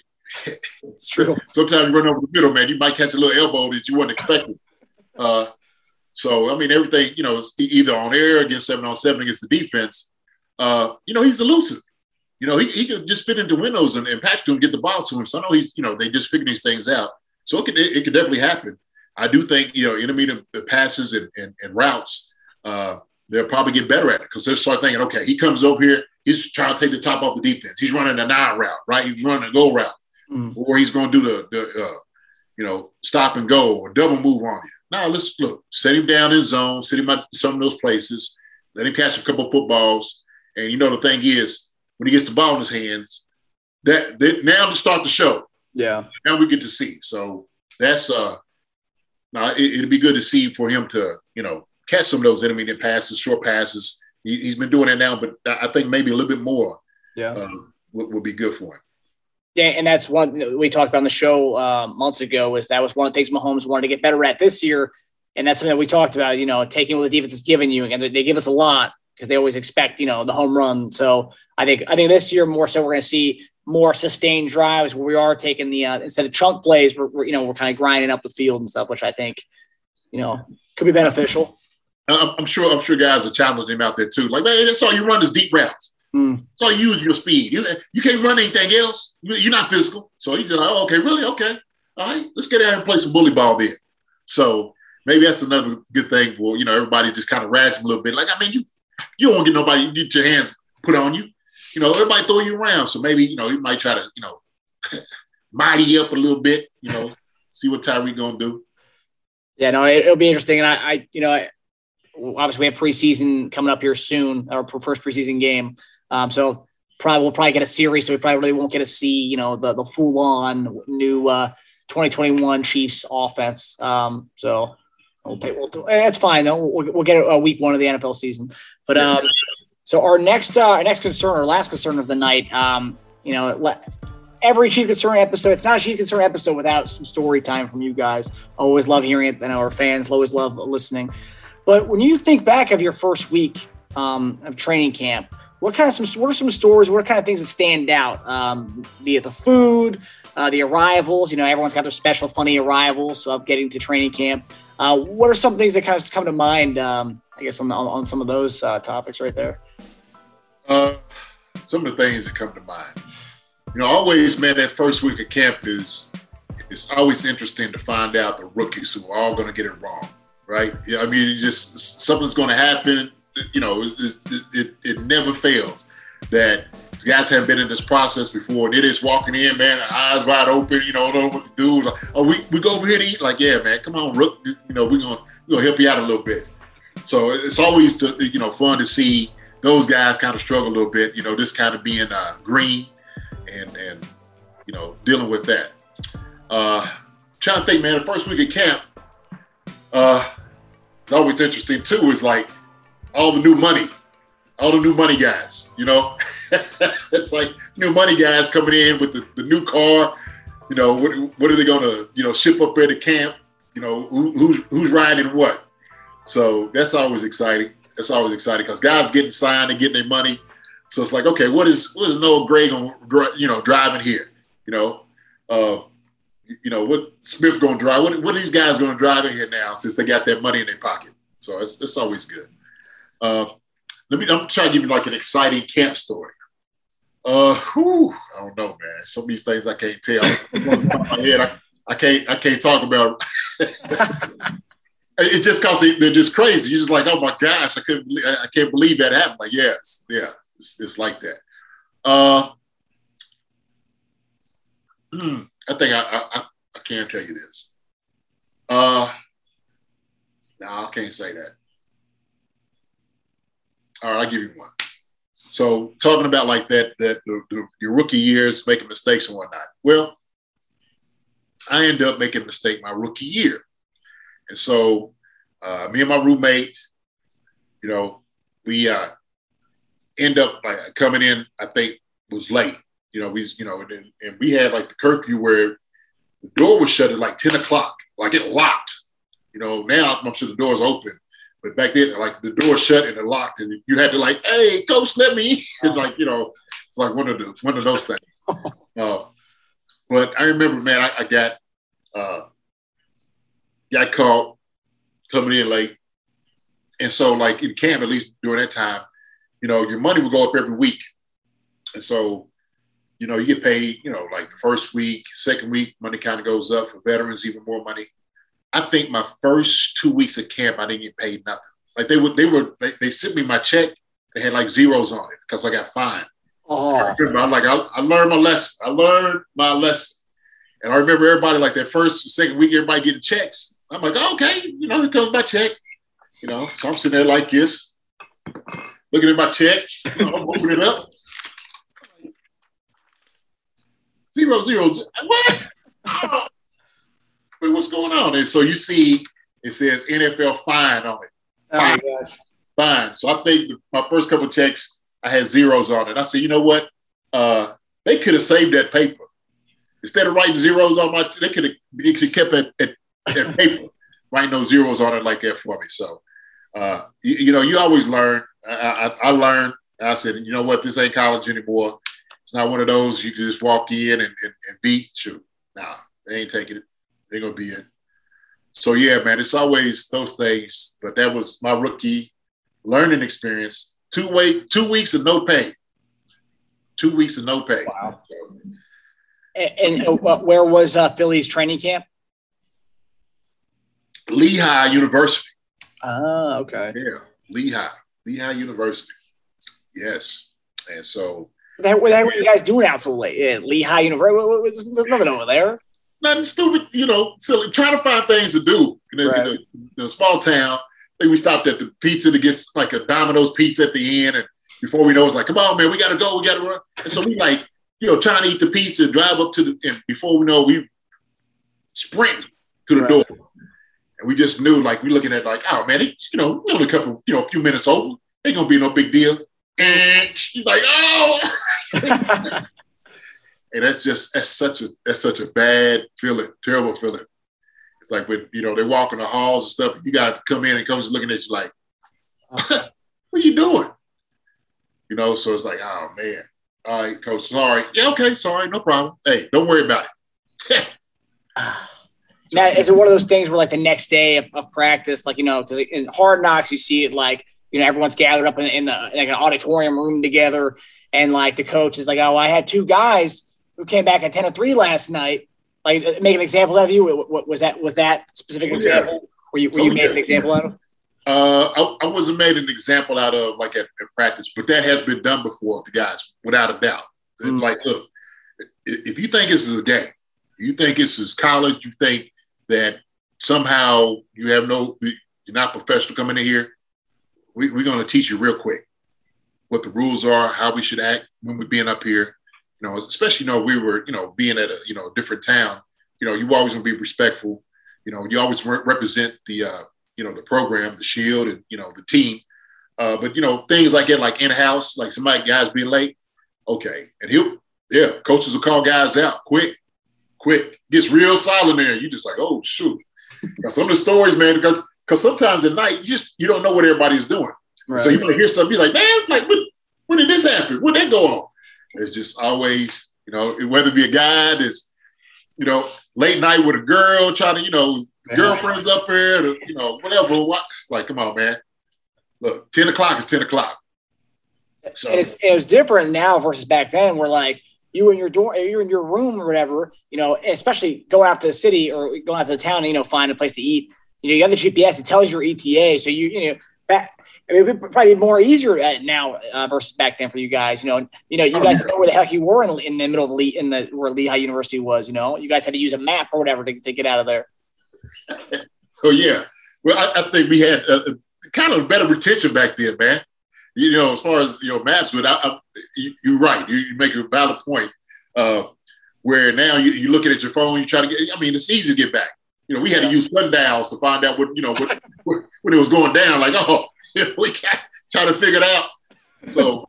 it's true. Sometimes you run over the middle, man. You might catch a little elbow that you weren't expecting. Uh, so, I mean, everything, you know, is either on air against seven on seven against the defense. Uh, you know, he's elusive. You know, he, he could just fit into windows and, and Patrick can get the ball to him. So I know he's, you know, they just figure these things out. So it could, it, it could definitely happen. I do think, you know, intermediate passes and, and, and routes, uh, they'll probably get better at it because they'll start thinking, okay, he comes over here, he's trying to take the top off the defense. He's running a nine route, right? He's running a go route, mm. or he's going to do the, the uh, you know, stop and go or double move on you. Now let's look, set him down in zone, set him at some of those places, let him catch a couple of footballs. And you know, the thing is, when he gets the ball in his hands, that, that now to start the show. Yeah. Now we get to see. So that's uh now it, would be good to see for him to, you know, catch some of those intermediate passes, short passes. He, has been doing that now, but I think maybe a little bit more yeah. Uh, would, would be good for him. Yeah, and that's one we talked about on the show uh, months ago. Is that was one of the things Mahomes wanted to get better at this year, and that's something that we talked about. You know, taking what the defense is giving you, and they give us a lot because they always expect you know the home run. So I think I think this year more so we're going to see more sustained drives where we are taking the uh, instead of chunk plays, we're, we're you know we're kind of grinding up the field and stuff, which I think you know could be beneficial. I'm, sure I'm sure guys are challenging him out there too. Like, man, that's all you run is deep routes. Mm. That's all you use your speed. You, you can't run anything else. You're not physical. So he's just like, oh, okay, really? Okay. All right, let's get out and play some bully ball then. So maybe that's another good thing for, you know, everybody just kind of razz him a little bit. Like, I mean, you you don't get nobody, you get your hands put on you you know, everybody throw you around. So maybe, you know, he might try to, you know, mighty up a little bit, you know, see what Tyreek gonna do. Yeah, no, it, will be interesting. And I, I you know, I, obviously we have preseason coming up here soon, our first preseason game. Um, so probably we'll probably get a series, so we probably really won't get to see, you know, the the full on new uh 2021 Chiefs offense. Um, so we'll take we'll, that's fine. We'll, we'll get a week one of the NFL season. But um so our next uh, our next concern, our last concern of the night, um, you know, every Chief Concern episode, it's not a Chief Concern episode without some story time from you guys. Always love hearing it, and our fans always love listening. But when you think back of your first week um, of training camp, what kind of some what are some stories? What kind of things that stand out? Um, be it the food, uh, the arrivals. You know, everyone's got their special, funny arrivals. Of getting to training camp, uh, what are some things that kind of come to mind um, I guess on, the, on, some of those uh, topics right there. Uh, some of the things that come to mind. You know, always, man, that first week of camp is it's always interesting to find out the rookies who are all going to get it wrong, right? I mean, just something's going to happen. You know, it, it, it, it never fails that guys haven't been in this process before. And they're walking in, man, eyes wide open, you know, don't know what to do. Like, oh, we, we go over here to eat. Like, yeah, man, come on, Rook. You know, we're going we gonna help you out a little bit. So it's always, to, you know, fun to see those guys kind of struggle a little bit, you know, just kind of being uh, green and, and, you know, dealing with that. Uh, trying to think, man, the first week of camp, uh, it's always interesting too, is like all the new money all the new money guys, you know. it's like new money guys coming in with the, the new car. You know, what, what are they going to, you know, ship up there to camp? You know, who, who's who's riding what? So that's always exciting. That's always exciting because guys getting signed and getting their money. So it's like, okay, what is what is Noah Gray going, you know, driving here? You know, uh, you know what Smith going to drive? What what are these guys going to drive in here now since they got that money in their pocket? So it's it's always good. Uh, let me. I'm trying to give you like an exciting camp story. Uh, whew, I don't know, man. Some of these things I can't tell. my head, I, I can't. I can't talk about. it's just because they, are just crazy. You're just like, oh my gosh, I couldn't. Believe, I can't believe that happened. Like, yes, yeah, it's, it's like that. Uh, hmm, I think I, I I can't tell you this. Uh, no, I can't say that. All right, I'll give you one. So talking about like that, that the, the, your rookie years, making mistakes and whatnot. Well, I end up making a mistake my rookie year. And so uh, me and my roommate, you know, we uh, end up like coming in, I think was late. You know, we, you know, and, and we had like the curfew where the door was shut at like 10 o'clock, like it locked. You know, now I'm sure the door's open. But back then, like the door shut and it locked, and you had to like, "Hey, coach, let me." and like you know, it's like one of the one of those things. Uh, but I remember, man, I, I got uh, got caught coming in late, and so like in camp, at least during that time, you know, your money would go up every week, and so you know, you get paid, you know, like the first week, second week, money kind of goes up for veterans, even more money. I think my first two weeks of camp, I didn't get paid nothing. Like they would, they were, they, they sent me my check. They had like zeros on it because I got fined. Oh. I remember, I'm like, I, I, learned my lesson. I learned my lesson. And I remember everybody like that first, second week, everybody getting checks. I'm like, oh, okay, you know, here comes my check. You know, so I'm sitting there like this, looking at my check. You know, I'm opening it up. Zero, zero, zero. What? Oh wait, what's going on? And so you see, it says NFL fine on it. Oh fine. Oh fine. So I think my first couple checks, I had zeros on it. I said, you know what? Uh, they could have saved that paper. Instead of writing zeros on my, they could have, they could have kept it at, at paper, writing those zeros on it like that for me. So, uh, you, you, know, you always learn. I, I, I learned. I said, you know what? This ain't college anymore. It's not one of those you can just walk in and, and, and beat. Shoot, nah, they ain't taking it. They're gonna be in. So yeah, man, it's always those things. But that was my rookie learning experience. Two week, two weeks of no pay. Two weeks of no pay. Wow. And, and uh, where was uh, Philly's training camp? Lehigh University. Ah, okay. Yeah, Lehigh, Lehigh University. Yes, and so. That, what, what are you guys doing out so late? Yeah, Lehigh University. There's nothing over there nothing stupid, you know, silly, trying to find things to do. Know, right. in, a, in, a, small town, I think we stopped at the pizza to get like a Domino's pizza at the end. And before we know, it's like, come on, man, we got to go, we got to run. And so we like, you know, trying to eat the pizza, drive up to the, and before we know, we sprint to the right. door. And we just knew, like, we're looking at like, oh man, you know, we only a couple, you know, a few minutes old. Ain't gonna be no big deal. And she's like, oh. and that's just that's such a that's such a bad feeling, terrible feeling. It's like when you know they walk in the halls and stuff, you got to come in and comes looking at you like, what are you doing? You know, so it's like, oh man, all right, coach, sorry, yeah, okay, sorry, no problem. Hey, don't worry about it. Ah. Now, is it one of those things where like the next day of, of practice, like you know, in Hard Knocks, you see it like you know everyone's gathered up in, in the like an auditorium room together, and like the coach is like, oh, I had two guys who came back at ten to three last night. Like, uh, make an example out of you. What, was that? Was that specific Oh, yeah. example? Were you were Oh, you made yeah. an example out of? Uh, I, I wasn't made an example out of like at, at practice, but that has been done before, the guys, without a doubt. And Mm. Like, look, if you think this is a game, you think this is college, you think that somehow you have no, you're not professional coming in here, we, we're going to teach you real quick what the rules are, how we should act when we're being up here. You know, especially, you know, we were, you know, being at a, you know, different town, you know, you always want to be respectful. You know, you always re- represent the, uh, you know, the program, the shield, and you know, the team. Uh, but you know, things like that, like in house, like somebody guys being late. Okay, and he'll, yeah, coaches will call guys out quick, quick. Gets real silent there. You just like, oh shoot. Now, some of the stories, man, because because sometimes at night you just you don't know what everybody's doing. So you might hear something, you're like, man, like what, when did this happen? What did that go on? It's just always, you know, whether it be a guy that's, you know, late night with a girl trying to, you know, the girlfriend's up there, the, you know, whatever. It's like, come on, man. Look, 10 o'clock is 10 o'clock. So, it's, it was different now versus back then We're like you in your door you're in your room or whatever you know especially going out to the city or going out to the town and, you know find a place to eat you know you have the gps it tells your eta so you you know back I mean, it would probably be more easier at now uh, versus back then for you guys. You know, you know, you Oh, guys know where the heck you were in, in the middle of the Le- in the where Lehigh University was. You know, you guys had to use a map or whatever to, to get out of there. oh, yeah. Well, I, I think we had uh, kind of better retention back then, man. You know, as far as, you know, maps, but I, I, you, you're right. You, you make a valid point. Uh, where now you, you're looking at your phone, you try to get, I mean, it's easy to get back. You know, we had to use sundials to find out what, you know, what, when it was going down. Like, oh, we got try to figure it out. So,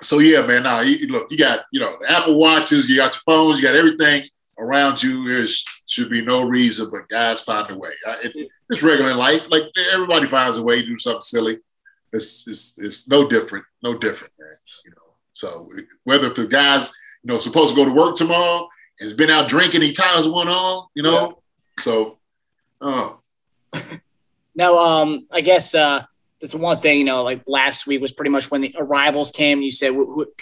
so yeah, man. Now, you, look, you got, you know, the Apple Watches, you got your phones, you got everything around you. There should be no reason, but guys find a way. It, it's regular life. Like everybody finds a way to do something silly. It's, it's, it's no different, no different, man. You know, so whether the guys, you know, supposed to go to work tomorrow, has been out drinking, he ties one on, you know. So, oh, Now, um, I guess uh, that's one thing. You know, like last week was pretty much when the arrivals came. You said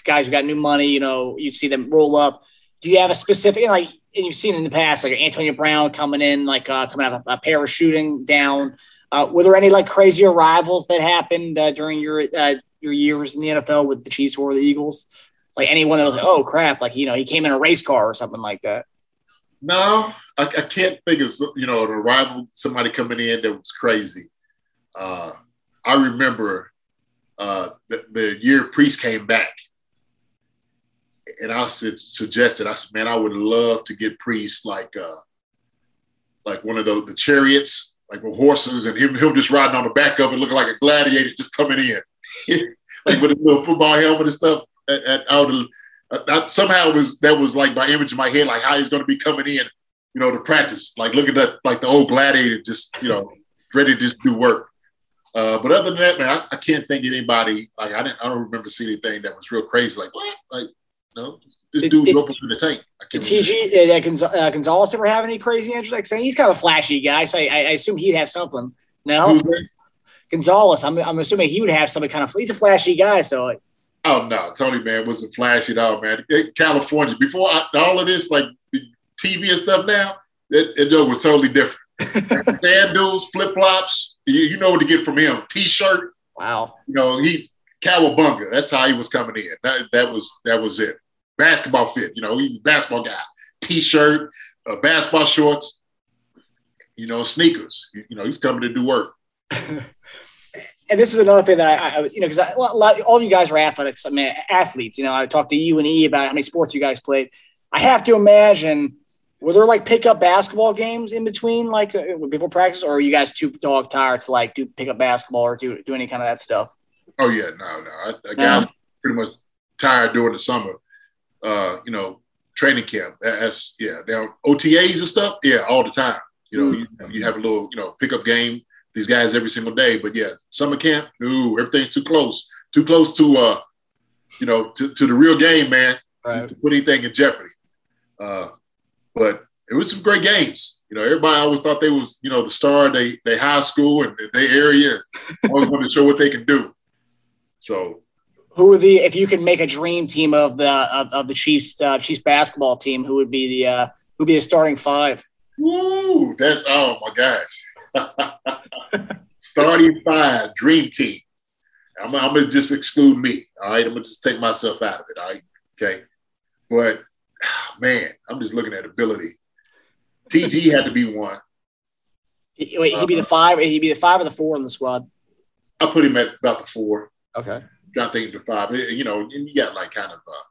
guys who got new money. You know, you'd see them roll up. Do you have a specific like? And you've seen in the past, like Antonio Brown coming in, like uh, coming out of a, a parachuting down. Uh, were there any like crazy arrivals that happened uh, during your uh, your years in the NFL with the Chiefs or the Eagles? Like anyone that was like, oh crap, like you know, he came in a race car or something like that. No, I, I can't think of you know an arrival somebody coming in that was crazy. Uh, I remember uh, the, the year Priest came back, and I said suggested I said, man, I would love to get Priest like uh, like one of the, the chariots, like with horses, and him him just riding on the back of it, looking like a gladiator just coming in, like with a little football helmet and stuff. At, at, out of, uh, somehow was that was like my image in my head, like how he's going to be coming in, you know, to practice, like looking at like the old gladiator, just you know, ready to just do work. Uh, but other than that, man, I, I can't think of anybody. Like I didn't, I don't remember seeing anything that was real crazy. Like what? Like no, this Did- dude did- opened the tank. I Did can't. TG uh, Gonzalez ever have any crazy injuries? Like saying he's kind of a flashy guy, so I, I assume he'd have something. No, Gonzalez. I'm, I'm assuming he would have something kind of. He's a flashy guy, so like, Oh no, Tony man wasn't flashy at all, man. It- California before I, all of this, like the TV and stuff now, that, that joke was totally different. Sandals, flip flops, you, you know what to get from him. T-shirt, wow. you know, he's cowabunga. That's how he was coming in. That, that was that was it. Basketball fit, you know, he's a basketball guy. T-shirt, uh, basketball shorts, you know, sneakers. You, you know, he's coming to do work. And this is another thing that I, I you know, because lot, all of you guys are athletics. I mean, athletes. You know, I talked to you and E about how many sports you guys played. I have to imagine. Were there like pickup basketball games in between, like uh, before practice, or are you guys too dog tired to like do pickup basketball or do do any kind of that stuff? Oh yeah, no, no. I, I guys pretty much tired during the summer. Uh, you know, training camp. That's yeah. Now OTAs and stuff. Yeah, all the time. You know, you, you have a little you know pickup game. These guys every single day. But yeah, summer camp. No, everything's too close. Too close to uh, you know, to, to the real game, man. To, Right. to put anything in jeopardy. Uh, but it was some great games. You know, everybody always thought they was, you know, the star of they, they high school and their area. always wanted to show what they can do. So who are the if you could make a dream team of the of, of the Chiefs uh, Chiefs basketball team, who would be the uh, who would be the starting five? Woo! That's oh my gosh. starting five, dream team. I'm, I'm gonna just exclude me. All right, I'm gonna just take myself out of it. All right, okay. But man, I'm just looking at ability. TG had to be one. Wait, he'd be the five. He'd be the five or the four in the squad. I put him at about the four. Okay. Got thinking the five. You know, and you got like kind of uh,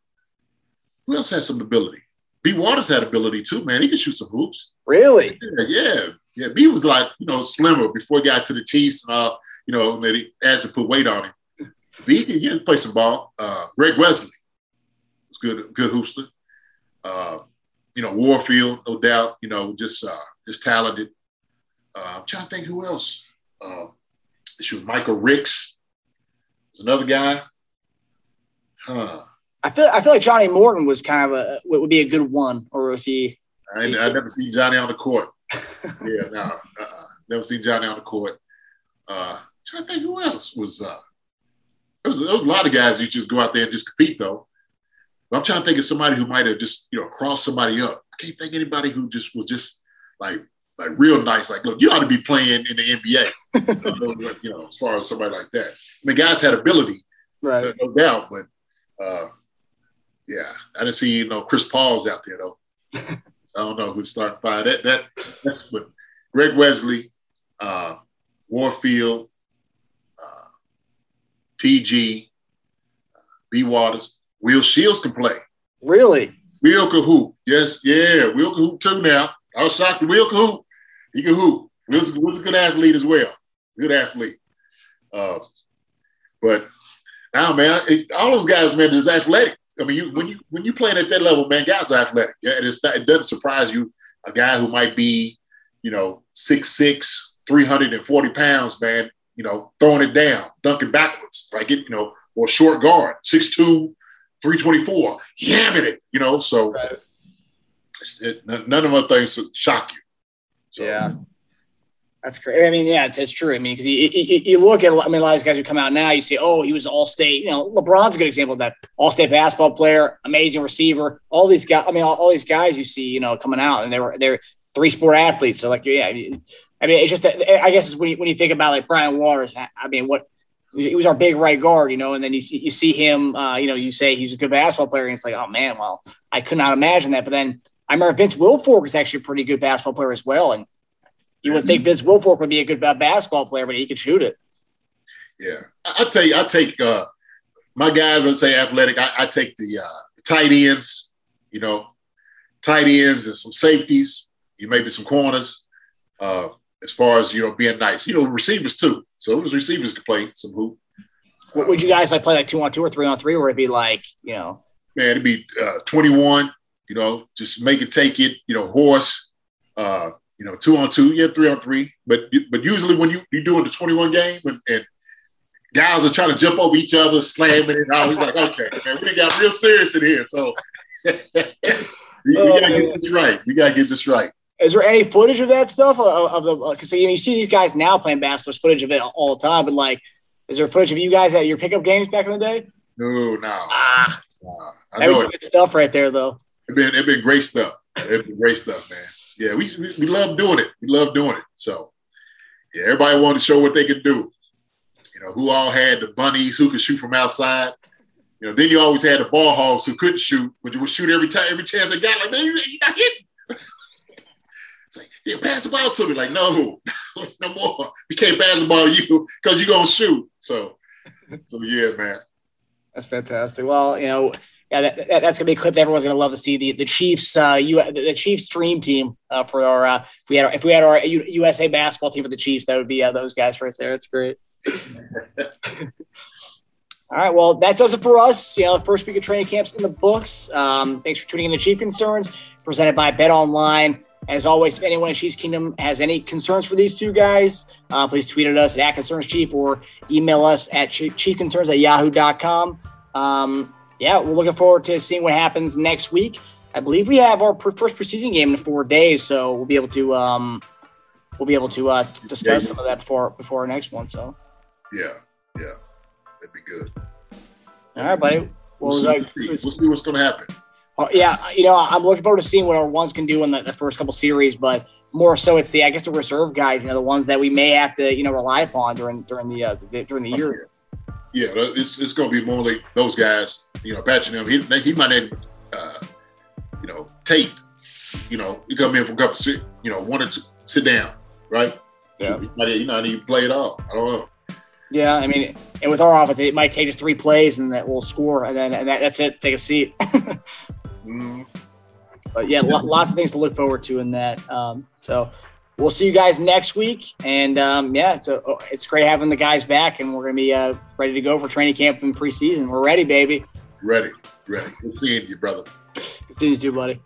who else has some ability? B Waters had ability too, man. He could shoot some hoops. Really? Yeah, yeah. yeah. B was like, you know, slimmer before he got to the Chiefs and all, you know, that he has to put weight on him. B he can play some ball. Uh, Greg Wesley was good, good hoopster. Uh, you know, Warfield, no doubt, you know, just uh, just talented. Uh, I'm trying to think who else. Uh, shoot, Mikhael Ricks is another guy. Huh. I feel I feel like Johnny Morton was kind of a would be a good one, or was he? I, I never seen Johnny on the court. yeah, no, uh-uh. never seen Johnny on the court. Uh, trying to think who else was. Uh, there was there was a lot of guys you just go out there and just compete though. But I'm trying to think of somebody who might have just you know crossed somebody up. I can't think anybody who just was just like like real nice. Like, look, you ought to be playing in the NBA. you know, as far as somebody like that. I mean, guys had ability, right? No doubt, but uh, yeah, I didn't see you know Chris Paul's out there though. I don't know who's starting five. That that that's what Greg Wesley, uh, Warfield, uh, TG, uh, B Waters, Will Shields can play. Really? Will can hoop. Yes, yeah. Will can hoop too now. I was shocked. Will can hoop. He can hoop. Was, Will's a good athlete as well. Good athlete. Uh, but now, man, it, all those guys, man, is athletic. I mean, you, when you when you playing at that level, man, guys are athletic. Yeah, it, is, it doesn't surprise you a guy who might be, you know, 6'6", 340 pounds, man, you know, throwing it down, dunking backwards, like it, you know, or short guard, 6'2", 324, yamming it, you know. So right. it, none of our things to shock you. So, yeah. That's great. I mean, yeah, it's, it's true. I mean, because you, you, you, look at, I mean, a lot of these guys who come out now, you say, oh, he was all state. You know, LeBron's a good example of that. All state basketball player, amazing receiver. All these guys, I mean, all, all, these guys you see, you know, coming out and they were, they're three sport athletes. So, like, yeah, I mean, it's just, I guess it's when you, when you think about like Brian Waters, I mean, what, he was our big right guard, you know, and then you see, you see him, uh, you know, you say he's a good basketball player, and it's like, oh man, well, I could not imagine that. But then I remember Vince Wilfork is actually a pretty good basketball player as well, and you would think Vince Wilfork would be a good basketball player, but he could shoot it. Yeah, I tell you, I take uh, my guys. I'd say athletic. I, I take the uh, tight ends. You know, tight ends and some safeties. You maybe some corners. Uh, as far as you know, being nice. You know, receivers too. So those receivers could play some hoop. Would you guys like play like two on two or three on three, or it'd be like you know? Man, it'd be uh, twenty one. You know, just make it take it. You know, horse. Uh, you know, two on two, yeah, three on three. But but usually when you you're doing the 21 game and, and guys are trying to jump over each other, slamming it out, he's like, okay, man, we got real serious in here. So we, we gotta get this right. We gotta get this right. Is there any footage of that stuff of, of the? Because you, know, you see these guys now playing basketball, footage of it all the time. But like, is there footage of you guys at your pickup games back in the day? No, no. Ah, nah, that was some good stuff right there, though. It been it been great stuff. It been great stuff, man yeah, we, we, we love doing it. We love doing it. So yeah, everybody wanted to show what they could do. You know, who all had the bunnies who could shoot from outside. You know, then you always had the ball hogs who couldn't shoot, but you would shoot every time, every chance they got. Like, man, you're not hitting. it's like, yeah, pass the ball to me. Like, no, no more. We can't pass the ball to you because you're gonna shoot. So, so yeah, man. That's fantastic. Well, you know, yeah, that, that, that's gonna be a clip that everyone's gonna love to see. The the Chiefs, uh, you the Chiefs dream team uh, for our uh, if we had our, if we had our U- USA basketball team for the Chiefs, that would be uh, those guys right there. That's great. All right, well, that does it for us. You know, the first week of training camps in the books. Um, thanks for tuning in to Chief Concerns, presented by Bet Online. As always, if anyone in Chiefs Kingdom has any concerns for these two guys, uh, please tweet at us at Concerns Chief or email us at chiefconcerns at yahoo.com. Um, yeah, we're looking forward to seeing what happens next week I believe we have our first preseason game in four days, so we'll be able to um, we'll be able to uh, discuss yeah, some of that before before our next one. So yeah, yeah, that'd be good. All right, buddy. Well, we'll, see, like, we'll see what's going to happen. Uh, yeah, you know, I'm looking forward to seeing what our ones can do in the, the, first couple series, but more so it's the I guess the reserve guys, you know, the ones that we may have to you know rely upon during during the, uh, the during the year. Yeah, it's, it's going to be more like those guys. You know, patching them. He he might not, uh, you know, tape. You know, he come in for a couple, you know, wanted to sit down, right? Yeah. You know, he play it all. I don't know. Yeah, I mean, and with our offense, it might take just three plays and that little score, and then and that, that's it. Take a seat. mm. But yeah, lots of things to look forward to in that. Um, so we'll see you guys next week, and um, yeah, it's, a, it's great having the guys back, and we're gonna be uh, ready to go for training camp and preseason. We're ready, baby. Ready, ready. Good seeing you, brother. Good seeing you too, buddy.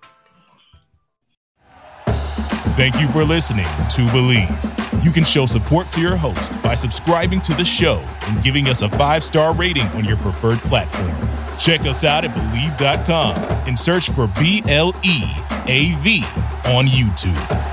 Thank you for listening to Bleav. You can show support to your host by subscribing to the show and giving us a five star rating on your preferred platform. Check us out at Bleav.com and search for B L E A V on YouTube.